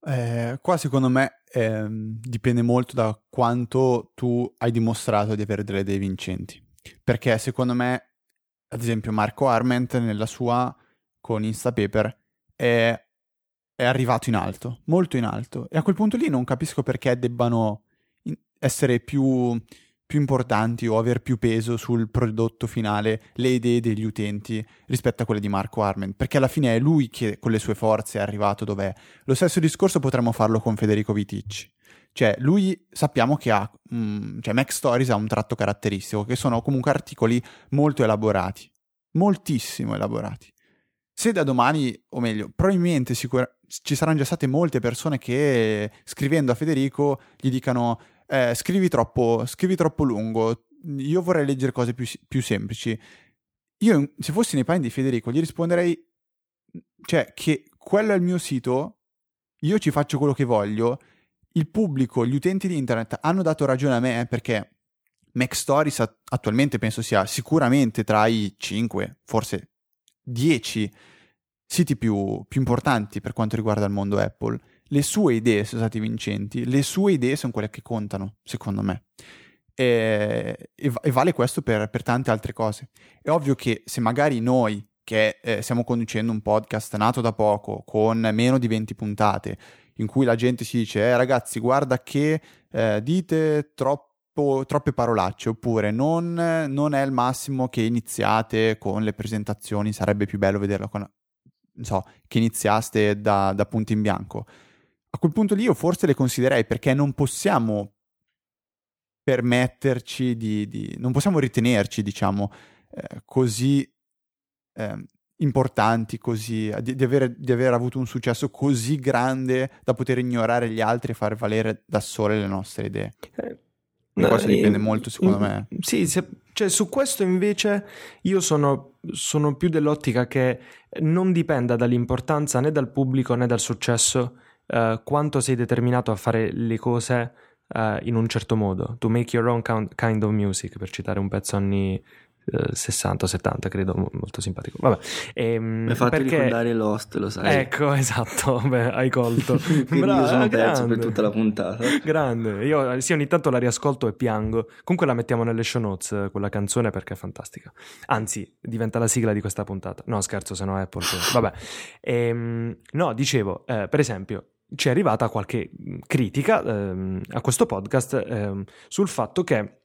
Eh, qua secondo me eh, dipende molto da quanto tu hai dimostrato di avere delle idee vincenti. Perché secondo me, ad esempio, Marco Arment nella sua con Instapaper è, è arrivato in alto, molto in alto. E a quel punto lì non capisco perché debbano essere più più importanti o aver più peso sul prodotto finale le idee degli utenti rispetto a quelle di Marco Arment, perché alla fine è lui che con le sue forze è arrivato dov'è. Lo stesso discorso potremmo farlo con Federico Viticci. Cioè, lui sappiamo che ha, mm, cioè Mac Stories ha un tratto caratteristico, che sono comunque articoli molto elaborati, moltissimo elaborati. Se da domani, o meglio, probabilmente sicura, ci saranno già state molte persone che scrivendo a Federico gli dicano eh, scrivi, troppo, scrivi troppo lungo, io vorrei leggere cose più, più semplici. Io, se fossi nei panni di Federico, gli risponderei, cioè, che quello è il mio sito, io ci faccio quello che voglio, il pubblico, gli utenti di internet hanno dato ragione a me perché Mac Stories attualmente penso sia sicuramente tra i 5, forse 10 siti più, più importanti per quanto riguarda il mondo Apple le sue idee sono state vincenti, le sue idee sono quelle che contano, secondo me. E, e, vale questo per, per, tante altre cose. È ovvio che se magari noi, che eh, stiamo conducendo un podcast nato da poco, con meno di 20 puntate, in cui la gente si dice, eh, ragazzi, guarda che eh, dite troppo, troppe parolacce, oppure non, non, è il massimo che iniziate con le presentazioni, sarebbe più bello vederlo con, so, che iniziaste da, da punto in bianco a quel punto lì io forse le considererei perché non possiamo permetterci di, di non possiamo ritenerci, diciamo, eh, così eh, importanti, così, di, di, aver, di, aver, avuto un successo così grande da poter ignorare gli altri e far valere da sole le nostre idee. Eh, no, questo dipende molto, secondo me. Sì, se, cioè, su questo invece io sono, sono più dell'ottica che non dipenda dall'importanza né dal pubblico né dal successo uh, quanto sei determinato a fare le cose uh, in un certo modo. To make your own kind of music, per citare un pezzo anni 60 o 70 credo molto simpatico. Vabbè ehm, mi hai fatto perché... ricordare Lost lo sai. Ecco [LAUGHS] esatto beh, hai colto. [LAUGHS] Bravo, sono perso per tutta la puntata. [LAUGHS] Grande. Io sì ogni tanto la riascolto e piango. Comunque la mettiamo nelle show notes quella canzone perché è fantastica. Anzi diventa la sigla di questa puntata. No scherzo se no Apple vabbè. Ehm, no dicevo eh, per esempio ci è arrivata qualche critica ehm, a questo podcast ehm, sul fatto che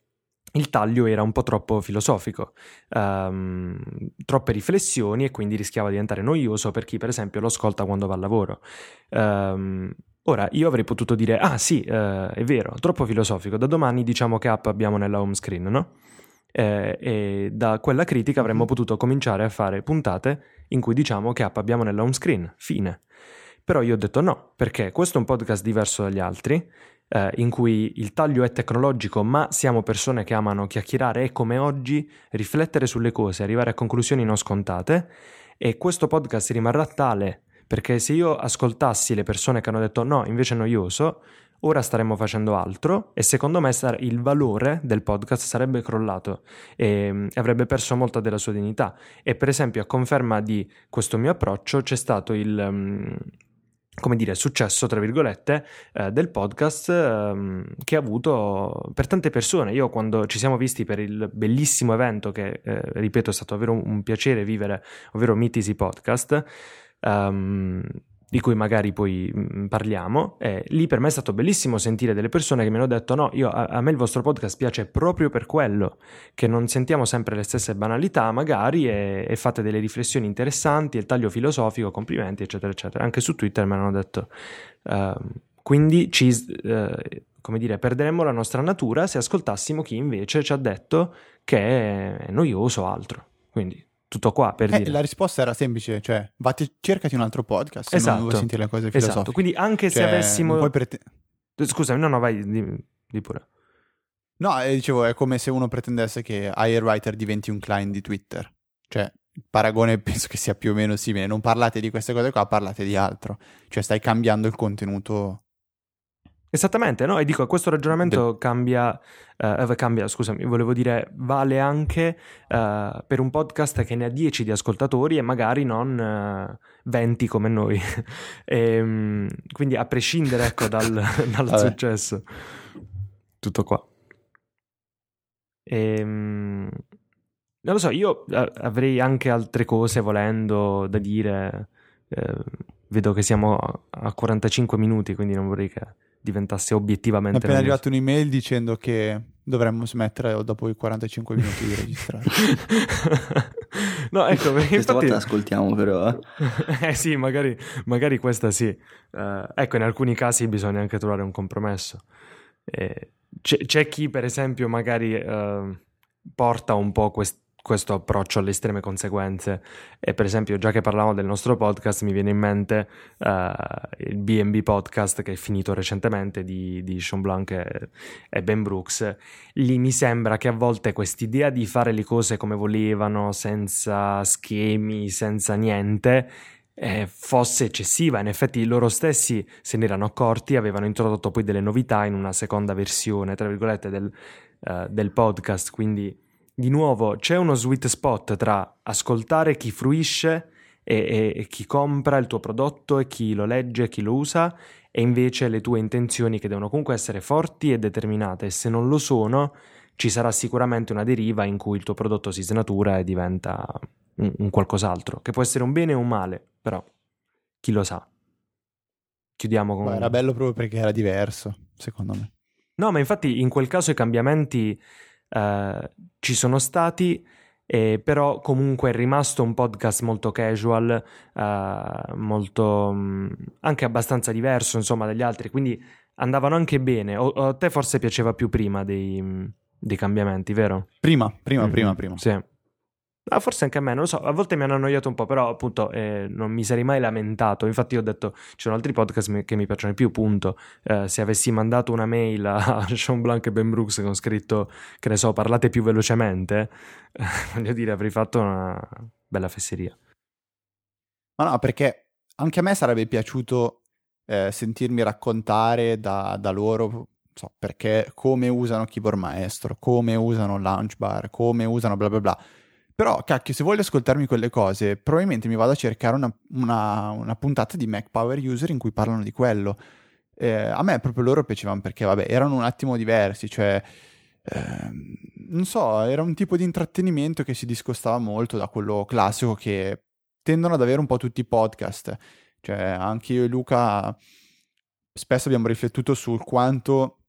il taglio era un po' troppo filosofico, um, troppe riflessioni e quindi rischiava di diventare noioso per chi per esempio lo ascolta quando va al lavoro. Um, ora, io avrei potuto dire, ah sì, uh, è vero, troppo filosofico, da domani diciamo che app abbiamo nella home screen, no? Eh, e da quella critica avremmo potuto cominciare a fare puntate in cui diciamo che app abbiamo nella home screen, fine. Però io ho detto no, perché questo è un podcast diverso dagli altri, eh, in cui il taglio è tecnologico, ma siamo persone che amano chiacchierare e come oggi riflettere sulle cose, arrivare a conclusioni non scontate. E questo podcast rimarrà tale perché se io ascoltassi le persone che hanno detto no, invece è noioso, ora staremmo facendo altro e secondo me il valore del podcast sarebbe crollato e avrebbe perso molta della sua dignità. E per esempio a conferma di questo mio approccio c'è stato il, um, come dire, successo, tra virgolette, eh, del podcast eh, che ha avuto per tante persone. Io quando ci siamo visti per il bellissimo evento che, eh, ripeto, è stato davvero un, piacere vivere, ovvero Mitisi Podcast, um, di cui magari poi mm, parliamo. Eh, lì per me è stato bellissimo sentire delle persone che mi hanno detto: No, io, a, a, me il vostro podcast piace proprio per quello, che non sentiamo sempre le stesse banalità, magari, e, e fate delle riflessioni interessanti, il taglio filosofico, complimenti, eccetera, eccetera. Anche su Twitter mi hanno detto. Uh, quindi ci, eh, come dire, perderemmo la nostra natura se ascoltassimo chi invece ci ha detto che è noioso o altro. Quindi tutto qua per Eh, dire. la risposta era semplice, cioè, vatti, cercati un altro podcast se Esatto. non vuoi sentire le cose filosofiche. Esatto, quindi anche se Cioè, avessimo... non puoi prete- Scusami, no, no, vai, di, di pure. No, eh, dicevo, è come se uno pretendesse che Writer diventi un client di Twitter. Cioè, il paragone [LAUGHS] penso che sia più o meno simile. Non parlate di queste cose qua, parlate di altro. Cioè, stai cambiando il contenuto. Esattamente, no? E dico, questo ragionamento cambia, eh, cambia, scusami, volevo dire, vale anche eh, per un podcast che ne ha 10 di ascoltatori e magari non eh, 20 come noi. [LAUGHS] Ehm, quindi a prescindere, ecco, dal, [LAUGHS] dal successo. Tutto qua. Ehm, non lo so, io eh, avrei anche altre cose volendo da dire. Eh, vedo che siamo a 45 minuti, quindi non vorrei che diventasse Mi è obiettivamente appena noioso. arrivata un'email dicendo che dovremmo smettere dopo i 45 minuti di registrare. [LAUGHS] no, ecco, perché Questa infatti... volta ascoltiamo però. eh. [LAUGHS] eh sì, magari, magari questa sì. Eh, ecco, in alcuni casi bisogna anche trovare un compromesso. Eh, c'è, c'è chi, per esempio, magari eh, porta un po' quest- questo approccio alle estreme conseguenze. E per esempio, già che parlavamo del nostro podcast, mi viene in mente eh, il BB podcast che è finito recentemente di, di Sean Blanc e, e Ben Brooks. Lì mi sembra che a volte quest'idea di fare le cose come volevano, senza schemi, senza niente, eh, fosse eccessiva. In effetti loro stessi se ne erano accorti, avevano introdotto poi delle novità in una seconda versione, tra virgolette, del, eh, del podcast. Quindi, di nuovo, c'è uno sweet spot tra ascoltare chi fruisce e, e- e chi compra il tuo prodotto e chi lo legge, chi lo usa, e invece le tue intenzioni che devono comunque essere forti e determinate. E se non lo sono, ci sarà sicuramente una deriva in cui il tuo prodotto si snatura e diventa un, un qualcos'altro, che può essere un bene o un male, però chi lo sa. Chiudiamo con... Ma era bello proprio perché era diverso, secondo me. No, ma infatti in quel caso i cambiamenti eh, ci sono stati, eh, però comunque è rimasto un podcast molto casual, eh, molto mh, anche abbastanza diverso insomma dagli altri, quindi andavano anche bene. O, o a te forse piaceva più prima dei, mh, dei cambiamenti, vero? Prima, prima, Mhm, prima, prima. Sì. Ah, forse anche a me, non lo so, a volte mi hanno annoiato un po', però appunto eh, non mi sarei mai lamentato. Infatti ho detto, ci sono altri podcast che mi piacciono di più, punto. Eh, se avessi mandato una mail a [LAUGHS] Sean Blanc e Ben Brooks con scritto, che ne so, parlate più velocemente, eh, [LAUGHS] voglio dire, avrei fatto una bella fesseria. Ma no, perché anche a me sarebbe piaciuto eh, sentirmi raccontare da, da loro, so, perché come usano Keyboard Maestro, come usano Launch Bar, come usano bla bla bla. Però, cacchio, se voglio ascoltarmi quelle cose, probabilmente mi vado a cercare una, una- una puntata di Mac Power User in cui parlano di quello. Eh, a me proprio loro piacevano perché, vabbè, erano un attimo diversi, cioè, ehm, non so, era un tipo di intrattenimento che si discostava molto da quello classico che tendono ad avere un po' tutti i podcast. Cioè, anche io e Luca spesso abbiamo riflettuto sul quanto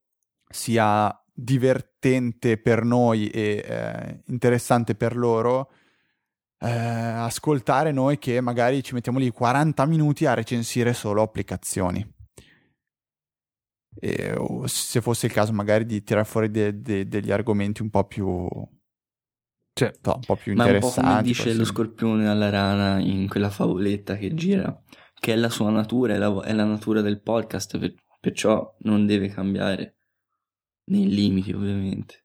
sia divertente per noi e eh, interessante per loro eh, ascoltare noi che magari ci mettiamo lì 40 minuti a recensire solo applicazioni. E, se fosse il caso magari di tirare fuori de- de- degli argomenti un po' più, Cioè, no, un po' più Ma è un po' interessanti. come dice così. lo scorpione alla rana in quella favoletta che gira, che è la sua natura, è la, è la natura del podcast, per- perciò non deve cambiare, nei limiti ovviamente.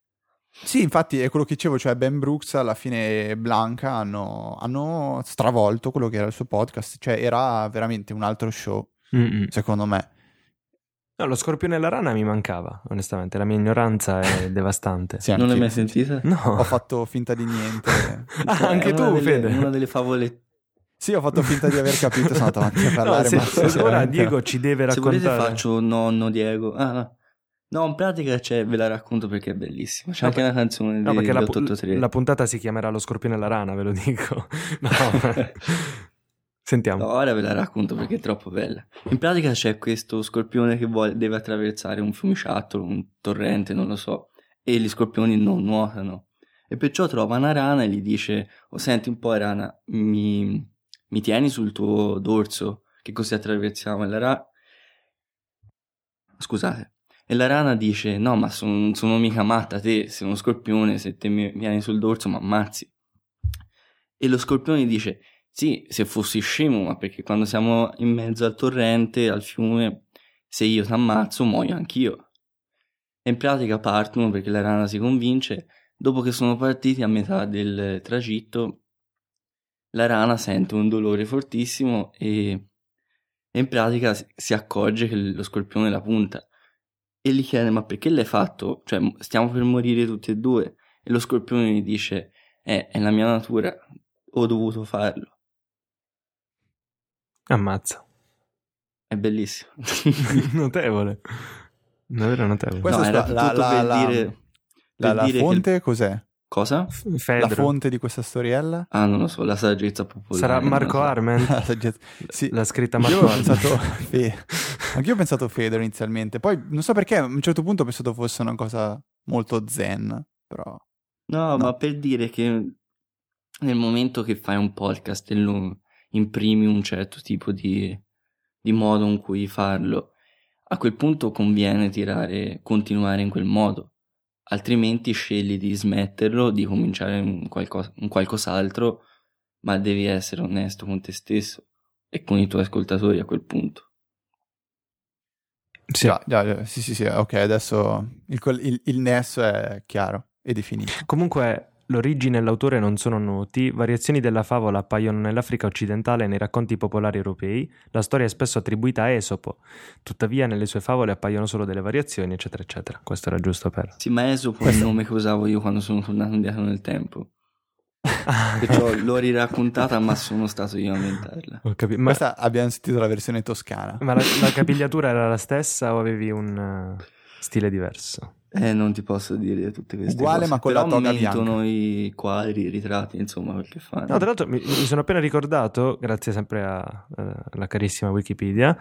Sì, infatti è quello che dicevo, cioè Ben Brooks alla fine e Blanca hanno, hanno stravolto quello che era il suo podcast, cioè era veramente un altro show, mm-mm. secondo me. No, lo scorpione e la rana mi mancava, onestamente, la mia ignoranza è [LAUGHS] devastante. Sì, non l'hai mai sentita? No, Ho fatto finta di niente. [LAUGHS] Ah, Cioè, anche tu, delle- Fede. Una delle favolette. Sì, ho fatto finta di aver capito, sono andato avanti a [LAUGHS] No, parlare. se- ma se ora Diego ci deve Se volete raccontare... faccio nonno Diego. Ah, no. No, in pratica c'è, ve la racconto perché è bellissima. C'è No, anche per- una canzone No, di perché la, pu- 883. la puntata si chiamerà Lo scorpione e la rana, ve lo dico. [LAUGHS] No. Sentiamo. No, ora ve la racconto perché è troppo bella. In pratica c'è questo scorpione che vuole- deve attraversare un fiumiciattolo, un torrente, non lo so, e gli scorpioni non nuotano. E perciò trova una rana e gli dice: Oh, senti un po', rana, mi, mi tieni sul tuo dorso, che così attraversiamo. E la, ra- scusate, e la rana dice, no ma son, sono mica matta te, sei uno scorpione, se te mi vieni sul dorso mi ammazzi. E lo scorpione dice, sì, se fossi scemo, ma perché quando siamo in mezzo al torrente, al fiume, se io ti ammazzo muoio anch'io. E in pratica partono perché la rana si convince, dopo che sono partiti a metà del tragitto, la rana sente un dolore fortissimo e, e in pratica si accorge che lo scorpione la punta e gli chiede ma perché l'hai fatto? Cioè stiamo per morire tutti e due e lo scorpione gli dice eh, è la mia natura, ho dovuto farlo. Ammazza. È bellissimo. [LAUGHS] notevole. Davvero notevole. Questo no, era la- la- per la- dire... La, per la dire che- fonte cos'è? Cosa? Fedro. La fonte di questa storiella? Ah, non lo so, la saggezza popolare. Sarà Marco so. Arment. [LAUGHS] La saggezza- sì. L'ha scritta Io Marco Arment. pensato Fe- Anch'io ho pensato Fedro inizialmente, poi non so perché a un certo punto ho pensato fosse una cosa molto zen, però No, No. ma per dire che nel momento che fai un podcast e lo imprimi un certo tipo di, di modo in cui farlo, a quel punto conviene tirare, continuare in quel modo. Altrimenti scegli di smetterlo, di cominciare un, qualcosa, un qualcos'altro, ma devi essere onesto con te stesso e con i tuoi ascoltatori a quel punto. Sì. già, sì, sì, sì, ok, adesso il, il- il nesso è chiaro e definito. Comunque l'origine e l'autore non sono noti, variazioni della favola appaiono nell'Africa occidentale e nei racconti popolari europei, la storia è spesso attribuita a Esopo, tuttavia nelle sue favole appaiono solo delle variazioni, eccetera, eccetera. Questo era giusto per... Sì, ma Esopo è il Questo- nome che usavo io quando sono tornato indietro nel tempo. [LAUGHS] Perciò l'ho riraccontata, ma sono stato io a inventarla. Ho capito. Ma, Questa abbiamo sentito la versione toscana. ma la, la capigliatura era la stessa o avevi un eh, stile diverso? Eh, non ti posso dire tutte queste Uguale, cose. ma con la Però toga mentono i quadri, i ritratti, insomma, quel che fanno. No, tra l'altro mi, mi sono appena ricordato, grazie sempre a- eh, alla carissima Wikipedia,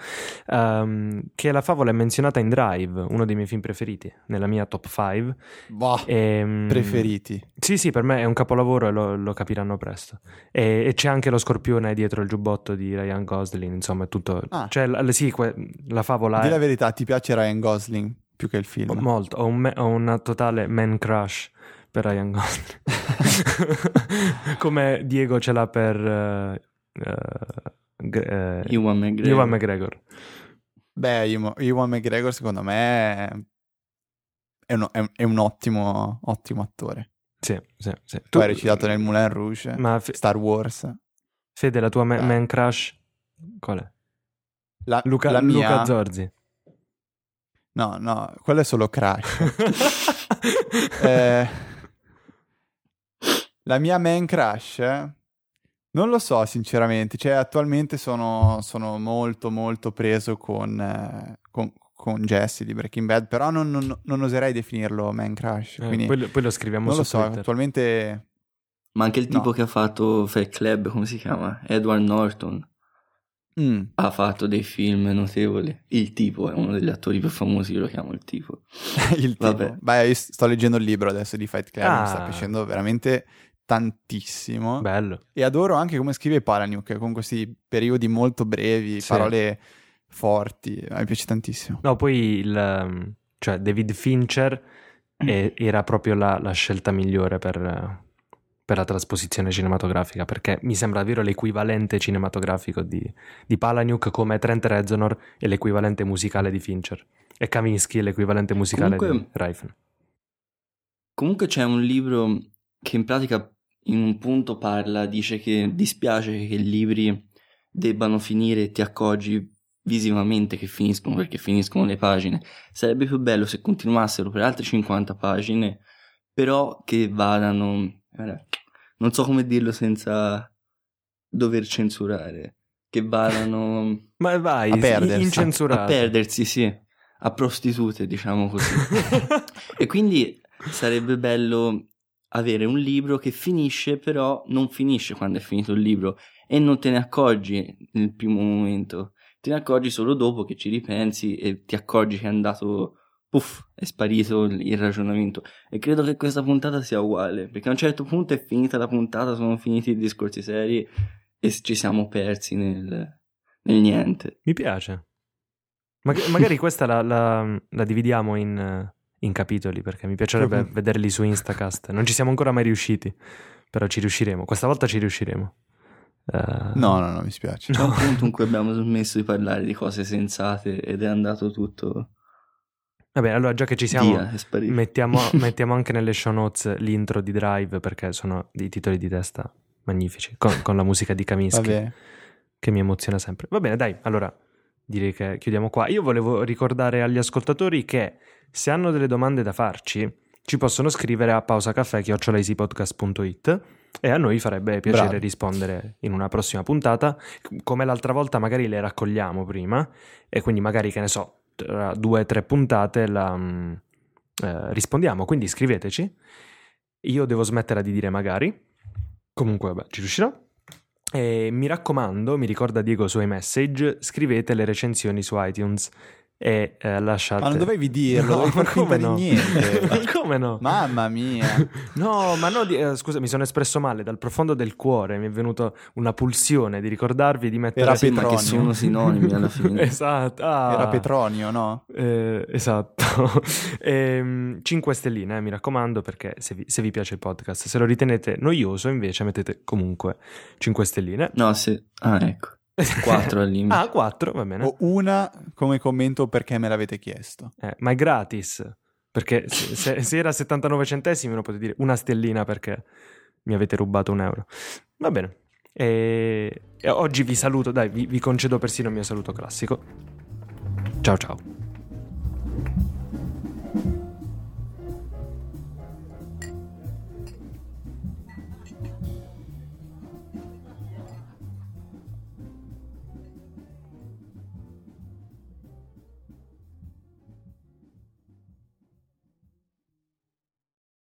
ehm, che la favola è menzionata in Drive, uno dei miei film preferiti, nella mia top 5. Boh, Ehm, preferiti. Sì, sì, per me è un capolavoro e lo, lo capiranno presto. E, e c'è anche lo scorpione dietro il giubbotto di Ryan Gosling, insomma, è tutto... Ah. Cioè, la, sì, que- la favola Di è la verità, ti piace Ryan Gosling più che il film? molto, ho, un me- ho una totale man crush per Ryan Gosling. [LAUGHS] Come Diego ce l'ha per... eh, eh, G- eh, Ewan McGregor. Ewan McGregor. Beh, Ewan McGregor secondo me è, è un, è un- è un ottimo, ottimo attore. Sì, sì, sì. Tu hai recitato nel Moulin Rouge, Ma Fe- Star Wars. Fede, la tua ma- man crush qual è? La, Luca, la mia... Luca Zorzi. No, no, quello è solo Crash. [LAUGHS] Eh, la mia main crush non lo so sinceramente cioè attualmente sono, sono molto molto preso con, eh, con, con Jesse di Breaking Bad però non, non- non oserei definirlo main crush Eh, quindi poi, lo- poi lo scriviamo non su lo so Twitter. attualmente Ma anche il tipo No. che ha fatto Fight Club, come si chiama? Edward Norton. Mm, Ha fatto dei film notevoli. Il tipo è uno degli attori più famosi, io lo chiamo il tipo. [LAUGHS] il tipo Vabbè. Beh, io sto leggendo il libro adesso di Fight Club mi sta Ah. piacendo veramente tantissimo Bello. E adoro anche come scrive Palahniuk, con questi periodi molto brevi, Sì. parole forti. Mi piace tantissimo. No, poi il, um, cioè David Fincher è- era proprio la, la scelta migliore per, per la trasposizione cinematografica, perché mi sembra davvero l'equivalente cinematografico di, di Palahniuk come Trent Reznor è l'equivalente musicale di Fincher e Kavinsky è l'equivalente musicale Comunque- di Reifen. Comunque c'è un libro che in pratica in un punto parla, dice che dispiace che i libri debbano finire e ti accorgi visivamente che finiscono perché finiscono le pagine. Sarebbe più bello se continuassero per altre 50 pagine, però che vadano... guarda, Non so come dirlo senza dover censurare. Che vadano [LAUGHS] Ma vai, A perdersi. incensurato. a perdersi, sì, a prostitute, diciamo così. [LAUGHS] E quindi sarebbe bello avere un libro che finisce, però non finisce quando è finito il libro e non te ne accorgi nel primo momento, te ne accorgi solo dopo che ci ripensi e ti accorgi che è andato, puff, è sparito il ragionamento. E credo che questa puntata sia uguale, perché a un certo punto è finita la puntata, sono finiti i discorsi seri e ci siamo persi nel, nel niente. Mi piace. Mag- magari [LAUGHS] questa la, la, la dividiamo in, in, capitoli perché mi piacerebbe uh-huh. vederli su Instacast. Non ci siamo ancora mai riusciti, però ci riusciremo. Questa volta ci riusciremo. Uh... No, no, no, mi spiace. C'è un punto in cui [LAUGHS] abbiamo smesso di parlare di cose sensate ed è andato tutto. Vabbè, allora già che ci siamo, Via, mettiamo, [LAUGHS] mettiamo, anche nelle show notes l'intro di Drive perché sono dei titoli di testa magnifici, con, con la musica di Kaminsky che mi emoziona sempre. Va bene, dai, allora direi che chiudiamo qua. Io volevo ricordare agli ascoltatori che se hanno delle domande da farci, ci possono scrivere a pausacaffè.it e a noi farebbe piacere Bravi. rispondere in una prossima puntata. Come l'altra volta magari le raccogliamo prima e quindi magari, che ne so, tra due o tre puntate la, mm, eh, rispondiamo. Quindi scriveteci. Io devo smettere di dire magari. Comunque, vabbè, ci riuscirò. E mi raccomando, mi ricorda Diego suoi message, scrivete le recensioni su iTunes e eh, lasciate... Ma non dovevi dirlo, no, dovevi come no? niente. [LAUGHS] ma come no? Mamma mia. [LAUGHS] no, ma no, eh, scusa, mi sono espresso male, dal profondo del cuore mi è venuta una pulsione di ricordarvi di mettere... Era sì, Petronio. che sono sinonimi alla fine. [LAUGHS] esatto. Ah. Era Petronio, no? Eh, esatto. e, ehm, 5 stelline, eh, mi raccomando, perché se vi, se vi, piace il podcast, se lo ritenete noioso invece mettete comunque 5 stelline. No, se... Ah, ecco. [LAUGHS] 4 al limite. ah, 4, va bene. O una come commento perché me l'avete chiesto. Eh, ma è gratis. Perché se, se, se era 79 centesimi lo potete dire una stellina perché mi avete rubato un euro. Va bene. E, e oggi vi saluto, dai, vi, vi concedo persino il mio saluto classico. Ciao ciao.